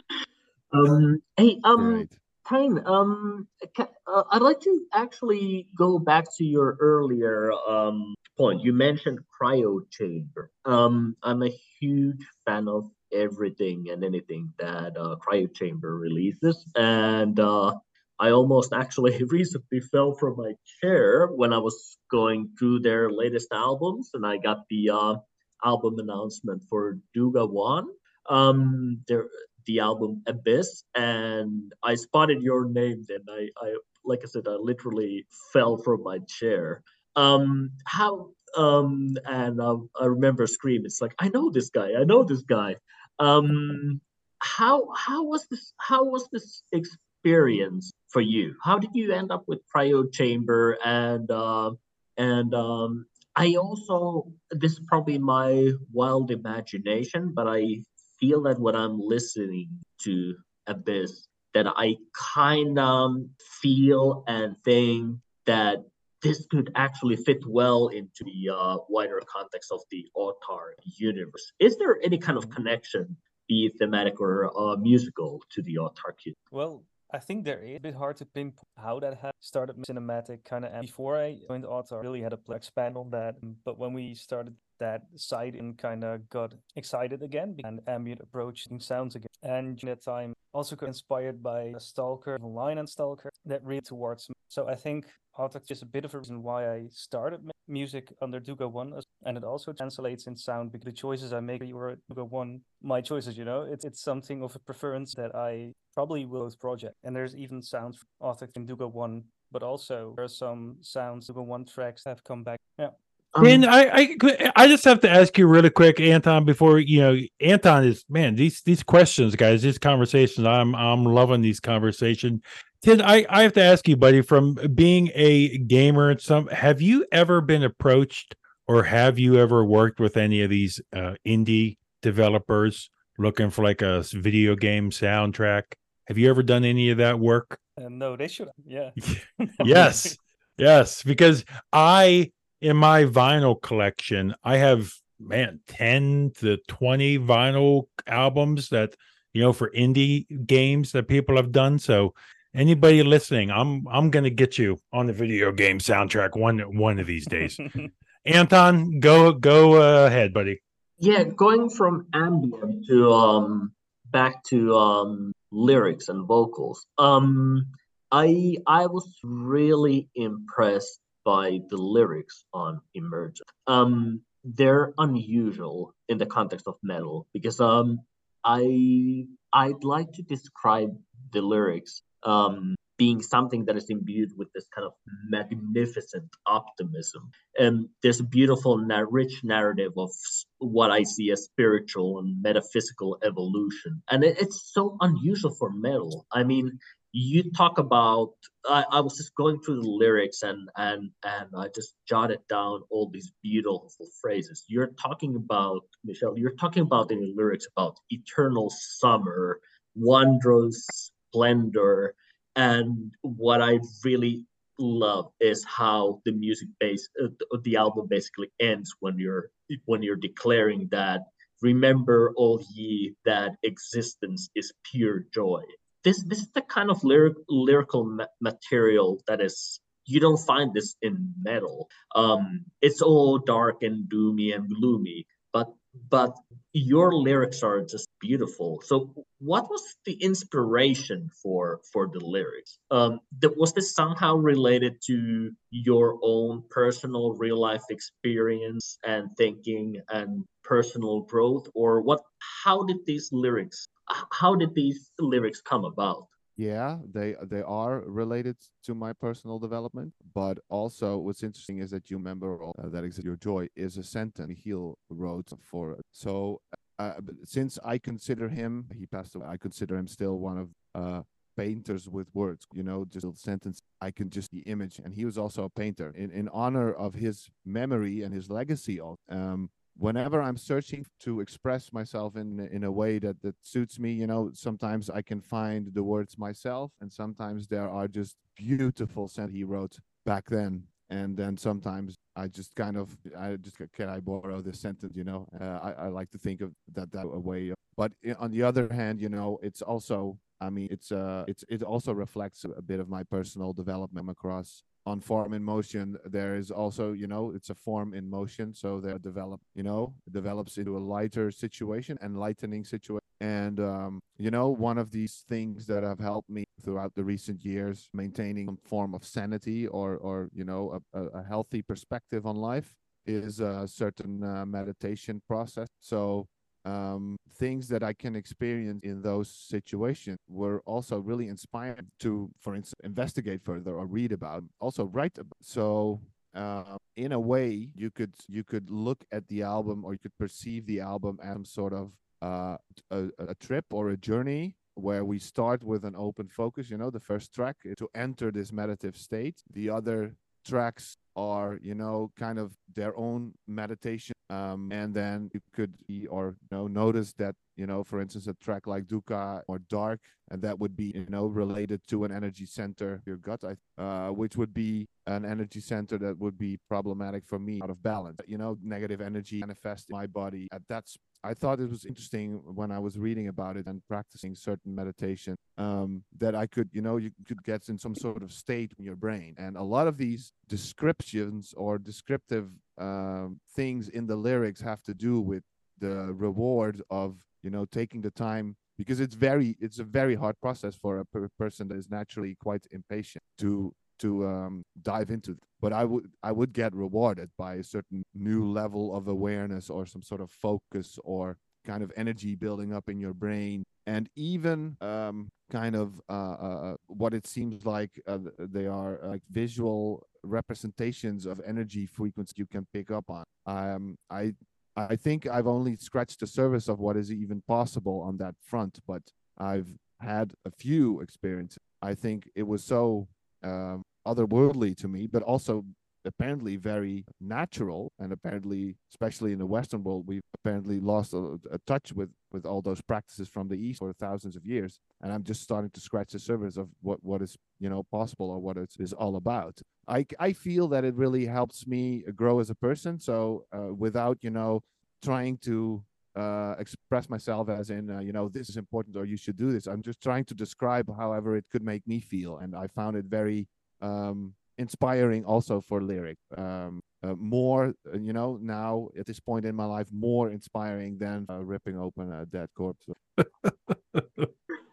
Um, hey, um, Right. Kane, um, uh, I'd like to actually go back to your earlier um point. You mentioned cryo chamber. Um, I'm a huge fan of everything and anything that uh, cryo chamber releases, and uh, I almost actually recently fell from my chair when I was going through their latest albums, and I got the uh, album announcement for Duga One. Um, there the album Abyss, and I spotted your name. Then I, I, like I said, I literally fell from my chair. Um, how? Um, and uh, I remember Scream. It's like I know this guy. I know this guy. Um, how how was this? How was this experience for you? How did you end up with Cryo Chamber and uh, and um, I also this is probably my wild imagination, but I feel that when I'm listening to Abyss, that I kind of feel and think that this could actually fit well into the uh, wider context of the Autarkh universe. Is there any kind of connection, be it thematic or uh, musical, to the Autarkh universe? Well, I think there is a bit hard to pinpoint how that had started cinematic kind of before I joined Autarkh. I really had to expand on that. But when we started that side and kind of got excited again and ambient approaching sounds again. And that time, also got inspired by Stalker, Line and Stalker, that really towards me. So I think Autarkh is a bit of a reason why I started music under Duga 1 and it also translates in sound because the choices I make were Duga 1 my choices you know it's, it's something of a preference that I probably will with project and there's even sounds from Autarkh in Duga 1 but also there are some sounds Duga 1 tracks have come back yeah Um, and I, I, I just have to ask you really quick, Anton. Before you know, Anton is man. These these questions, guys. These conversations. I'm I'm loving these conversations. Tijnn, I, I have to ask you, buddy, from being a gamer and some have you ever been approached or have you ever worked with any of these uh, indie developers looking for like a video game soundtrack? Have you ever done any of that work? Uh, no, they should. Yeah. yes. Yes. Because I, in my vinyl collection, I have, man, 10 to 20 vinyl albums that, you know, for indie games that people have done. So, anybody listening, I'm I'm gonna get you on the video game soundtrack one one of these days. Anton, go go uh, ahead, buddy. Yeah, going from ambient to um back to um lyrics and vocals. Um I I was really impressed by the lyrics on Emergent. Um they're unusual in the context of metal because um I I'd like to describe the lyrics um being something that is imbued with this kind of magnificent optimism. And there's a beautiful, rich narrative of what I see as spiritual and metaphysical evolution. And it's so unusual for metal. I mean, you talk about I, I was just going through the lyrics and and and I just jotted down all these beautiful phrases. You're talking about Michele, you're talking about in the lyrics about eternal summer, wondrous splendor, and what I really love is how the music base uh, the album basically ends when you're when you're declaring that remember all ye that existence is pure joy. This this is the kind of lyric, lyrical ma- material that is you don't find this in metal. Um it's all dark and doomy and gloomy but but your lyrics are just beautiful. So, what was the inspiration for for the lyrics? Um, that was this somehow related to your own personal real life experience and thinking and personal growth, or what? How did these lyrics? How did these lyrics come about? Yeah they they are related to my personal development but also what's interesting is that you remember uh, that exists your joy is a sentence he wrote for it. so uh, since i consider him he passed away i consider him still one of uh painters with words you know just a sentence i can just the image and he was also a painter in in honor of his memory and his legacy um whenever I'm searching to express myself in in a way that that suits me, you know, sometimes I can find the words myself, and sometimes there are just beautiful sentences he wrote back then. And then sometimes I just kind of I just can I borrow this sentence, you know? Uh, I I like to think of that that way. But on the other hand, you know, it's also I mean, it's uh, it's it also reflects a bit of my personal development across on form in motion there is also you know it's a form in motion so they develop you know develops into a lighter situation and lightening situation and um, you know one of these things that have helped me throughout the recent years maintaining some form of sanity or or you know a, a healthy perspective on life is a certain uh, meditation process. So um, things that I can experience in those situations were also really inspired to, for instance, investigate further or read about, also write about. So uh, in a way, you could you could look at the album or you could perceive the album as sort of uh, a, a trip or a journey where we start with an open focus. You know, the first track to enter this meditative state. The other tracks are you know kind of their own meditation um, and then you could be or you know notice that you know for instance a track like dukkha or dark and that would be you know related to an energy center your gut uh, which would be an energy center that would be problematic for me out of balance. You know negative energy manifest my body at that I thought it was interesting when I was reading about it and practicing certain meditation um, that I could, you know, you could get in some sort of state in your brain. And a lot of these descriptions or descriptive um, things in the lyrics have to do with the reward of, you know, taking the time because it's very, it's a very hard process for a per- person that is naturally quite impatient to to um, dive into but i would i would get rewarded by a certain new level of awareness or some sort of focus or kind of energy building up in your brain and even um, kind of uh, uh, uh what it seems like uh, they are uh, like visual representations of energy frequency you can pick up on um, i i think i've only scratched the surface of what is even possible on that front but i've had a few experiences. I think it was so um, otherworldly to me, but also apparently very natural and apparently especially in the western world we've apparently lost a, a, touch with with all those practices from the east for thousands of years. And i'm just starting to scratch the surface of what what is you know possible or what it is all about. I i feel that it really helps me grow as a person. So uh, without you know trying to uh, express myself as in uh, you know this is important or you should do this. I'm just trying to describe however it could make me feel. And i found it very um, inspiring also for lyric um, uh, more uh, you know now at this point in my life more inspiring than uh, ripping open a dead corpse.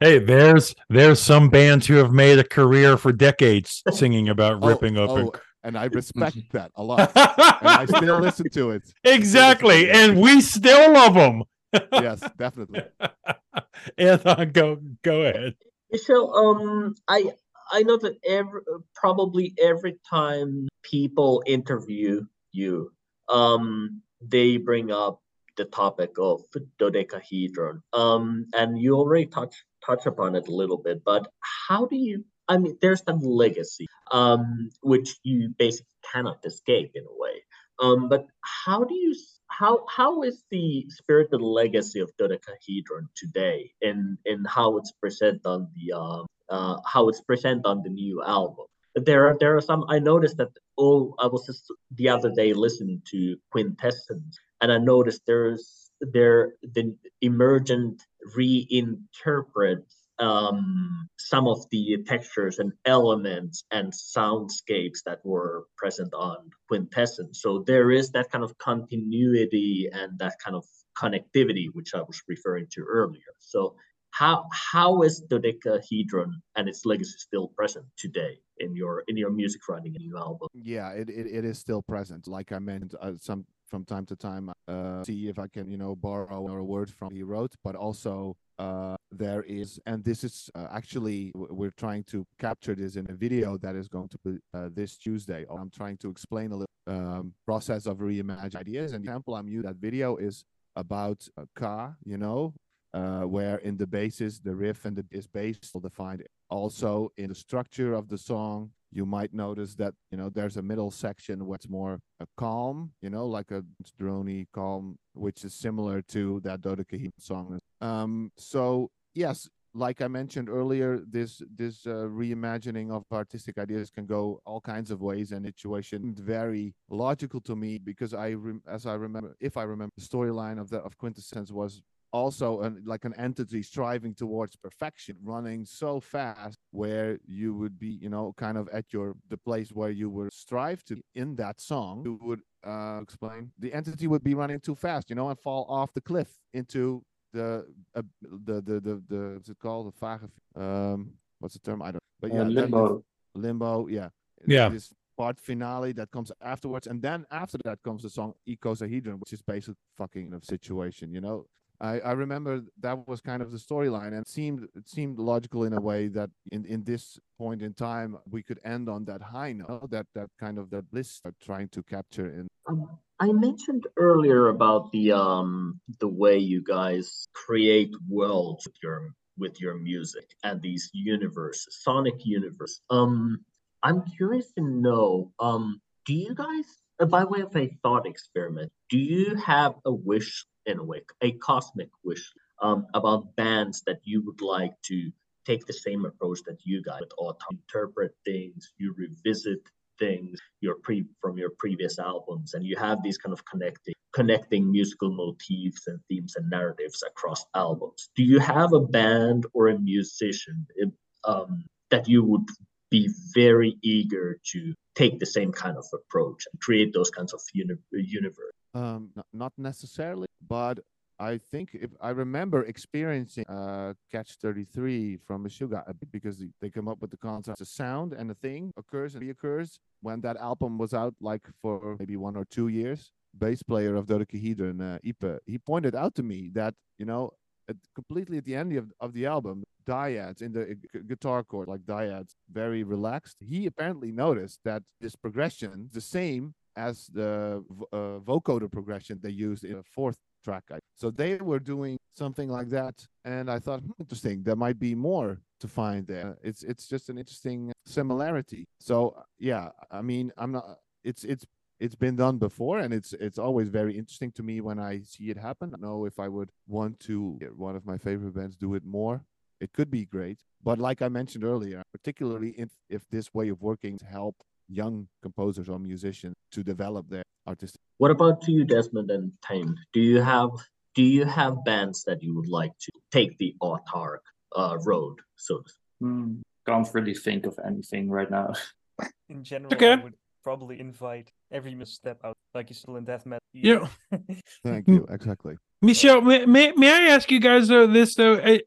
Hey there's there's some bands who have made a career for decades singing about oh, ripping open. oh, and i respect that a lot and i still listen to it. Exactly and we still love them yes definitely. And go go ahead. So um i I know that every probably every time people interview you, um, they bring up the topic of dodecahedron. Um, and you already touched touch upon it a little bit, but how do you? I mean, there's that legacy, um, which you basically cannot escape in a way. Um, but how do you? How how is the spiritual legacy of dodecahedron today, in in how it's presented on the um, uh, how it's presented on the new album. There are there are some I noticed that oh I was just the other day listening to Kwintessens and I noticed there's there the emergent reinterpret um, some of the textures and elements and soundscapes that were present on Kwintessens. So there is that kind of continuity and that kind of connectivity, which I was referring to earlier. So how how is dodecahedron and its legacy still present today in your in your music writing and your album? Yeah it, it, it is still present. Like i mentioned uh, some from time to time uh, see if i can you know borrow a word from he wrote but also uh, there is and this is uh, actually we're trying to capture this in a video that is going to be uh, this tuesday. I'm trying to explain a little um, process of reimagine ideas and the example i'm using that video is about a car you know uh, where in the basis the riff and the bass will defined. Also in the structure of the song, you might notice that you know there's a middle section where it's more a calm, you know, like a drony calm, which is similar to that dodecahedron song. Um, so yes, like I mentioned earlier, this this uh, reimagining of artistic ideas can go all kinds of ways, and situation very logical to me because I, as I remember, if I remember, the storyline of the of Kwintessens was also an, like an entity striving towards perfection running so fast where you would be you know kind of at your the place where you would strive to in that song you would uh explain the entity would be running too fast you know and fall off the cliff into the uh, the, the the the what's it called? The vage um what's the term? I don't but yeah uh, limbo. limbo yeah. Yeah. This part finale that comes afterwards and then after that comes the song icosahedron which is basically fucking of situation you know I, I remember that was kind of the storyline and seemed it seemed logical in a way that in, in this point in time we could end on that high note that that kind of that bliss trying to capture in um, I mentioned earlier about the um the way you guys create worlds with your with your music and these universes sonic universe. Um I'm curious to know um do you guys by way of a thought experiment do you have a wish in a way, a cosmic wish um, about bands that you would like to take the same approach that you guys with interpret things, you revisit things your pre from your previous albums, and you have these kind of connecting connecting musical motifs and themes and narratives across albums. Do you have a band or a musician um, that you would be very eager to take the same kind of approach and create those kinds of uni- universe? Um, not necessarily, but I think if I remember experiencing uh, Catch 33 from Meshuggah because they come up with the concept, of sound and a thing occurs and reoccurs when that album was out, like for maybe one or two years. Bass player of Dodecahedron, uh, Ipe, he pointed out to me that you know, at, completely at the end of, of the album, dyads in the uh, guitar chord, like dyads, very relaxed. He apparently noticed that this progression, the same as the uh, vocoder progression they used in the fourth track. So they were doing something like that, and I thought, hmm, interesting. There might be more to find there. It's it's just an interesting similarity. So yeah, I mean, I'm not. It's it's it's been done before and it's it's always very interesting to me when i see it happen i know if i would want to one of my favorite bands do it more it could be great but like i mentioned earlier particularly if if this way of working help young composers or musicians to develop their artistic what about you desmond and Tijnn do you have do you have bands that you would like to take the autarkh uh, road so mm, can't really think of anything right now in general okay. I would probably invite every misstep out, like you still in death metal. Yeah. Thank you. Exactly. Michele, may, may, may I ask you guys though this though? I,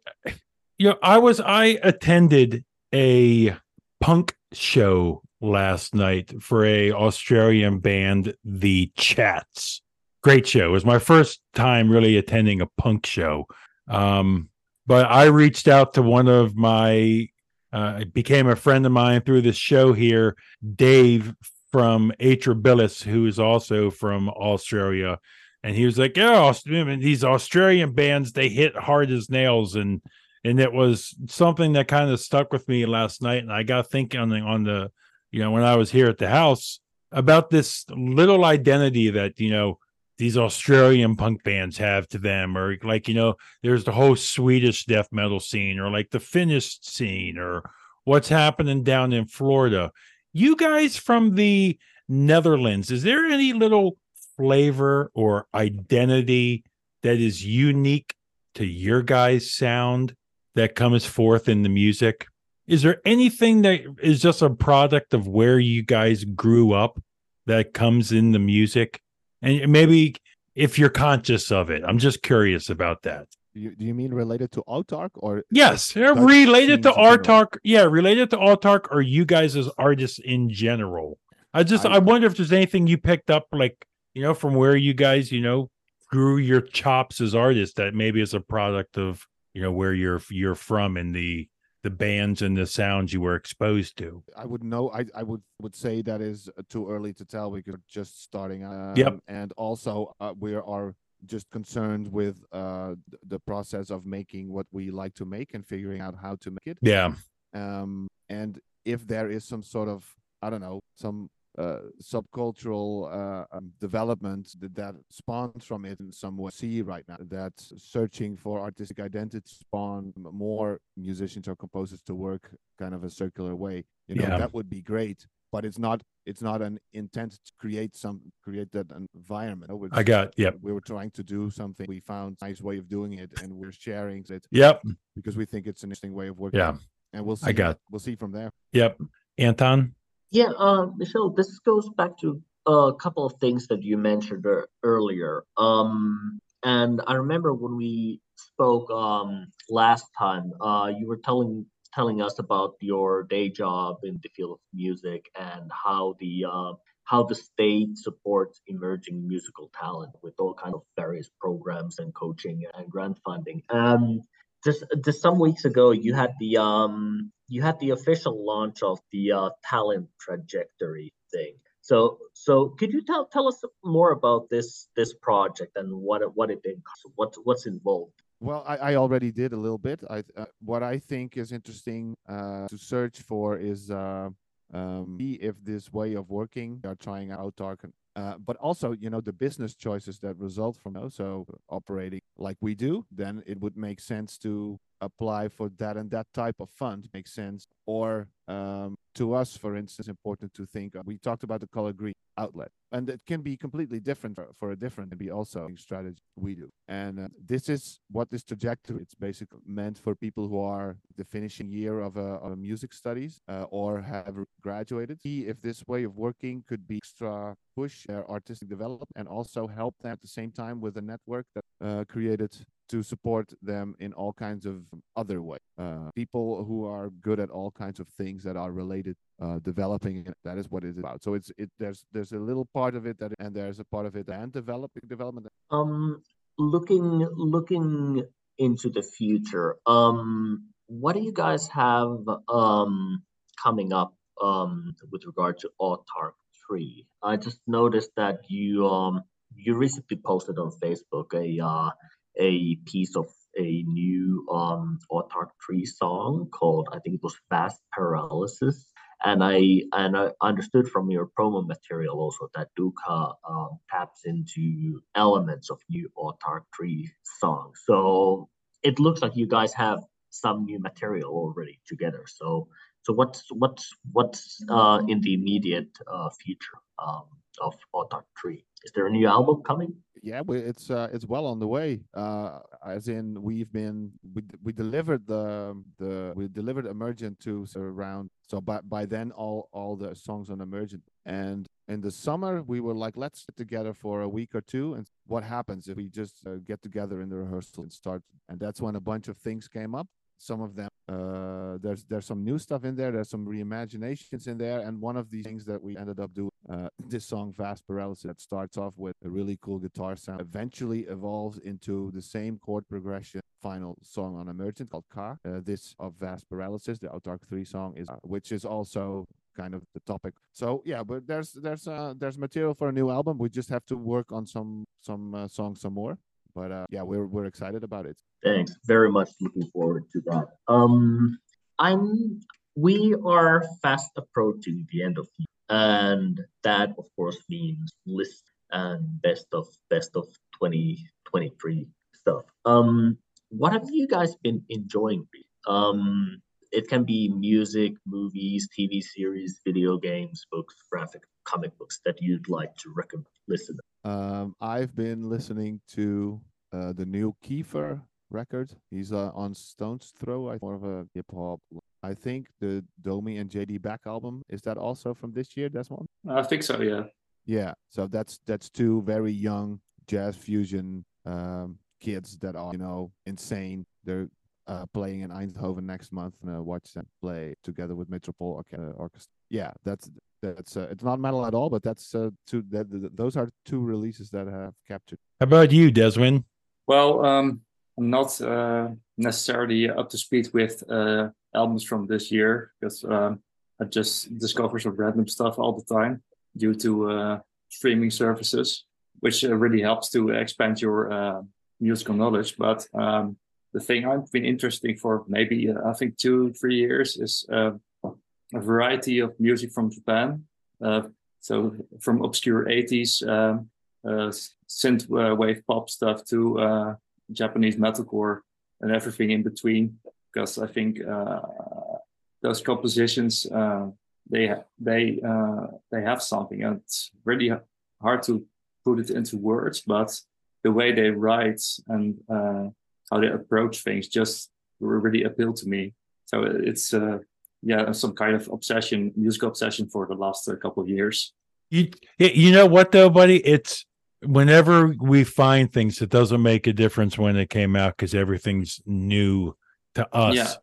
you know, I was I attended a punk show last night for a Australian band, The Chats. Great show. It was my first time really attending a punk show. Um, but I reached out to one of my uh, became a friend of mine through this show here, Dave from Atrabilis, who is also from Australia. And he was like, Yeah, these Australian bands, they hit hard as nails. And and it was something that kind of stuck with me last night. And I got thinking on the on the, you know, when I was here at the house about this little identity that, you know, these Australian punk bands have to them, or like, you know, there's the whole Swedish death metal scene, or like the Finnish scene, or what's happening down in Florida you guys from the Netherlands, is there any little flavor or identity that is unique to your guys' sound that comes forth in the music? Is there anything that is just a product of where you guys grew up that comes in the music? And maybe if you're conscious of it, I'm just curious about that. You, do you mean related to Autarkh or yes, related to Autarkh? Yeah, related to Autarkh or you guys as artists in general. I just I, I wonder if there's anything you picked up, like you know, from where you guys you know grew your chops as artists that maybe is a product of you know where you're you're from and the the bands and the sounds you were exposed to. I would know. I I would would say that is too early to tell. We could just starting. Um, yep. And also, uh, we are just concerned with uh, the process of making what we like to make and figuring out how to make it. Yeah. Um, and if there is some sort of, I don't know, some uh, subcultural uh, um, development that, that, spawns from it in some way. See right now that searching for artistic identity spawn more musicians or composers to work kind of a circular way. You know, yeah. that would be great but it's not it's not an intent to create some create that environment. I got yep. We were trying to do something. We found a nice way of doing it, and we're sharing it. Yep. Because we think it's an interesting way of working. Yeah. And we'll see. I got. We'll see from there. Yep. Anton. Yeah, uh, Michele. This goes back to a couple of things that you mentioned earlier. Um, and I remember when we spoke um last time, uh, you were telling telling us about your day job in the field of music and how the uh, how the state supports emerging musical talent with all kinds of various programs and coaching and grant funding. Um, just just some weeks ago, you had the um you had the official launch of the uh, talent trajectory thing. So so could you tell tell us more about this this project and what it, what it what what's involved? Well, I, I already did a little bit. I uh, what I think is interesting uh, to search for is uh, um, see if this way of working are trying out uh, but also you know the business choices that result from also operating like we do. Then it would make sense to apply for that and that type of fund. Makes sense. Or um, to us, for instance, important to think. we talked about the color green outlet and it can be completely different for, for a different be also strategy we do. And uh, this is what this trajectory it's basically meant for people who are the finishing year of a, of a music studies uh, or have graduated. See if this way of working could be extra push their artistic development and also help them at the same time with a network that uh, created to support them in all kinds of other ways. Uh, people who are good at all kinds of things that are related uh, developing that is what it's about so it's it there's there's a little part of it that and there's a part of it and developing development um looking looking into the future um what do you guys have um coming up um with regard to autarkh Tree. I just noticed that you um you recently posted on Facebook a uh, a piece of a new um Autarkh Tree song called I think it was Fast Paralysis. And I and I understood from your promo material also that Duka um, taps into elements of new Autarkh Tree songs. So it looks like you guys have some new material already together. So so what's what's what's uh, in the immediate uh, future um, of Autarkh Tree? Is there a new album coming? Yeah, it's uh, it's well on the way. Uh, as in, we've been we, we delivered the the we delivered Emergent to around so by by then all all the songs on Emergent and in the summer we were like let's get together for a week or two and what happens if we just uh, get together in the rehearsal and start and that's when a bunch of things came up some of them uh, there's there's some new stuff in there. There's some reimaginations in there. And one of these things that we ended up doing uh, this song fast paralysis that starts off with a really cool guitar sound eventually evolves into the same chord progression final song on emergent called car uh, this of vast paralysis the autarkh 3 song is uh, which is also kind of the topic. So yeah but there's there's uh there's material for a new album. We just have to work on some some uh, songs some more but uh, yeah, we're we're excited about it. Thanks, very much looking forward to that. Um, I'm we are fast approaching the end of the year, and that of course means list and best of best of 2023 stuff. Um, what have you guys been enjoying? Um, it can be music, movies, TV series, video games, books, graphic comic books that you'd like to recommend listeners. Um, I've been listening to uh, the new Kiefer record. He's uh, on Stones Throw, I more of a hip hop. I think the Domi and JD Beck album is that also from this year, Desmond? I think so, yeah. Yeah, so that's that's two very young jazz fusion um, kids that are you know insane. They're uh, playing in Eindhoven next month, and uh, watch them play together with Metropole Orchestra. Yeah, that's that's uh, it's not metal at all, but that's uh, two that, that those are two releases that I have captured. How about you, Desmond? Well, um, I'm not uh, necessarily up to speed with uh, albums from this year because um, I just discover some random stuff all the time due to uh, streaming services, which uh, really helps to expand your uh, musical knowledge. But um, the thing I've been interesting for maybe uh, I think two three years is a variety of music from Japan. so from obscure 80s um, uh, synth uh, wave pop stuff to uh, Japanese metalcore and everything in between. Because I think those compositions they they they have something, and it's really hard to put it into words, but the way they write and uh, how they approach things just really appeal to me. So it's uh, yeah, some kind of obsession, musical obsession for the last uh, couple of years. You you know what though, buddy? It's whenever we find things, it doesn't make a difference when it came out because everything's new to us. Yeah.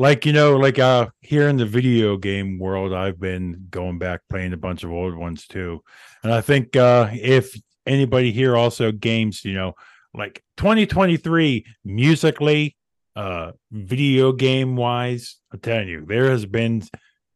Like you know, like uh here in the video game world, I've been going back playing a bunch of old ones too, and I think uh if anybody here also games, you know, like 2023 musically, uh, video game wise, I'm telling you, there has been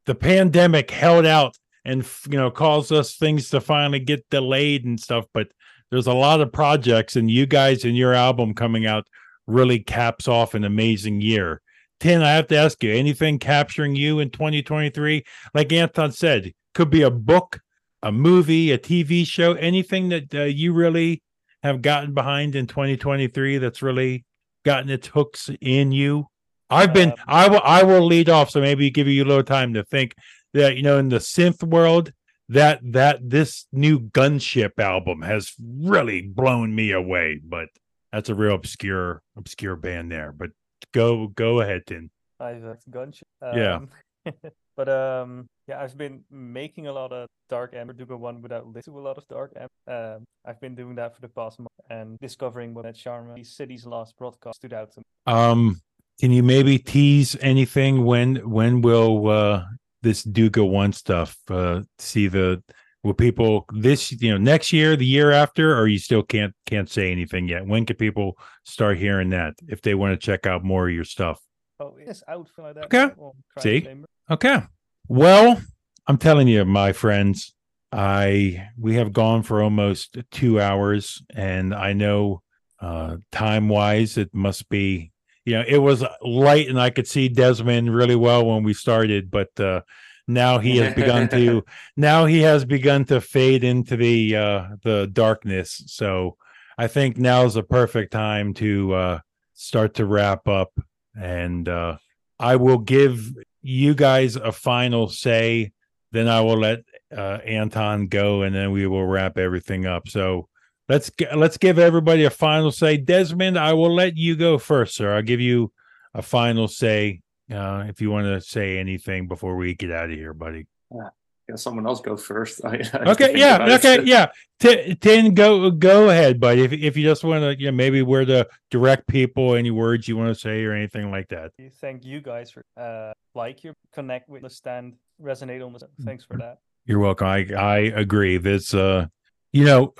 the pandemic held out and you know caused us things to finally get delayed and stuff but there's a lot of projects, and you guys and your album coming out really caps off an amazing year. Tijnn, I have to ask you, anything capturing you in 2023? Like Anton said, could be a book, a movie, a TV show, anything that uh, you really have gotten behind in 2023 that's really gotten its hooks in you. I've been, um, I will, I will lead off. So maybe give you a little time to think that, you know, in the synth world, that that this new gunship album has really blown me away but that's a real obscure obscure band there but go go ahead Tijnn i that's gunship um, yeah but um yeah i've been making a lot of dark amber do go one without listening to a lot of dark amber um i've been doing that for the past month and discovering what that charm city's last broadcast stood out to me um can you maybe tease anything when when will uh this Duga One stuff? Uh, see the will people this you know next year, the year after, or you still can't can't say anything yet? When can people start hearing that if they want to check out more of your stuff? Oh, it's out for like that. Okay. see. Okay. Well, I'm telling you, my friends, I we have gone for almost two hours, and I know uh, time wise it must be you know it was light and I could see Desmond really well when we started, but uh, now he has begun to now he has begun to fade into the uh, the darkness. So I think now is the perfect time to uh, start to wrap up, and uh, I will give you guys a final say. Then I will let uh, Anton go, and then we will wrap everything up. So let's let's give everybody a final say. Desmond, I will let you go first, sir. I'll give you a final say uh, if you want to say anything before we get out of here, buddy. Yeah, yeah someone else go first. I, I okay, yeah, okay, it. yeah. T- Tijnn, go go ahead, buddy. If if you just want to, you know, maybe we're the direct people. Any words you want to say or anything like that. Thank you guys for uh like your connect with the stand, resonate on the. Thanks for that. You're welcome. I I agree. This uh, you know,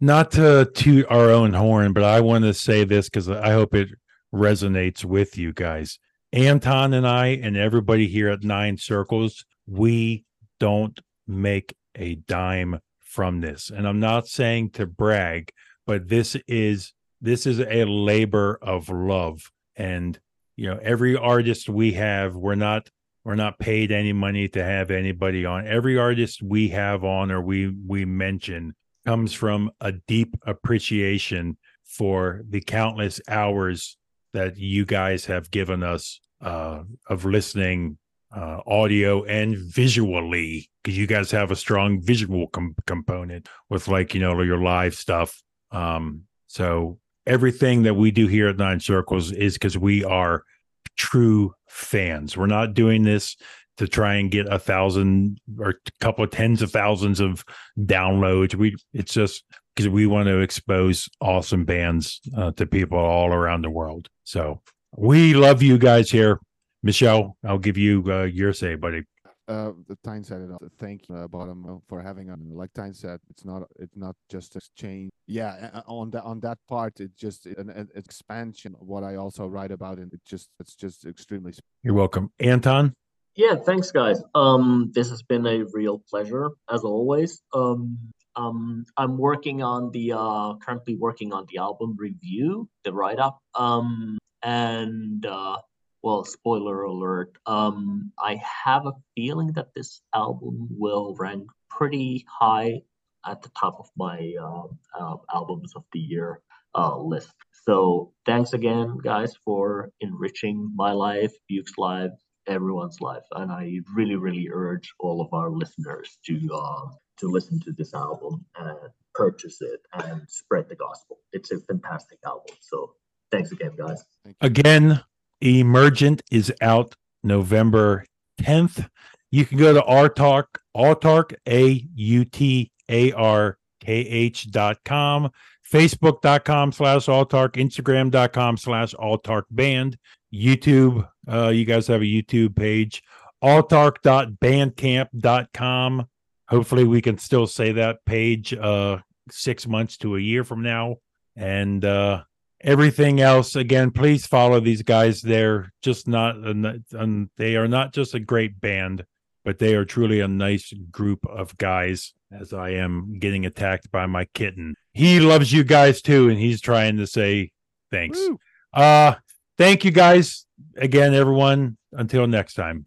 not to toot our own horn, but I want to say this because I hope it resonates with you guys. Anton and I and everybody here at Nine Circles, we don't make a dime from this. And I'm not saying to brag, but this is this is a labor of love. And you know, every artist we have, we're not we're not paid any money to have anybody on. Every artist we have on or we we mention comes from a deep appreciation for the countless hours that you guys have given us uh, of listening uh, audio and visually because you guys have a strong visual com- component with like you know your live stuff um so everything that we do here at nine circles is because we are true fans we're not doing this to try and get a thousand or a couple of tens of thousands of downloads we it's just because we want to expose awesome bands uh, to people all around the world so we love you guys here. Michele, I'll give you uh, your say, buddy. Uh, the Tijnn said it. Thank you, uh, bottom, uh, for having a like Tijnn said. It's not. It's not just exchange. Yeah, on that on that part, it's just an, an expansion. Of what I also write about, and it just it's just extremely. You're welcome, Anton. Yeah, thanks, guys. Um, this has been a real pleasure as always. Um, um, I'm working on the uh, currently working on the album review, the write up. Um, and uh, well, spoiler alert. Um, I have a feeling that this album will rank pretty high at the top of my uh, uh, albums of the year uh, list. So thanks again, guys, for enriching my life, Buke's life, everyone's life, and I really, really urge all of our listeners to uh, to listen to this album and purchase it and spread the gospel. It's a fantastic album. So thanks again, guys. Again, Emergent is out November 10th. You can go to Autarkh, Autarkh, A U T A R K H dot com, Facebook.com slash Autarkh, Instagram.com slash Autarkh Band, YouTube. Uh, you guys have a YouTube page, Autarkh.bandcamp.com. Hopefully, we can still say that page uh, six months to a year from now. And uh, everything else again please follow these guys. They're just not and they are not just a great band but they are truly a nice group of guys as i am getting attacked by my kitten. He loves you guys too and he's trying to say thanks. Woo. uh thank you guys. Again everyone until next time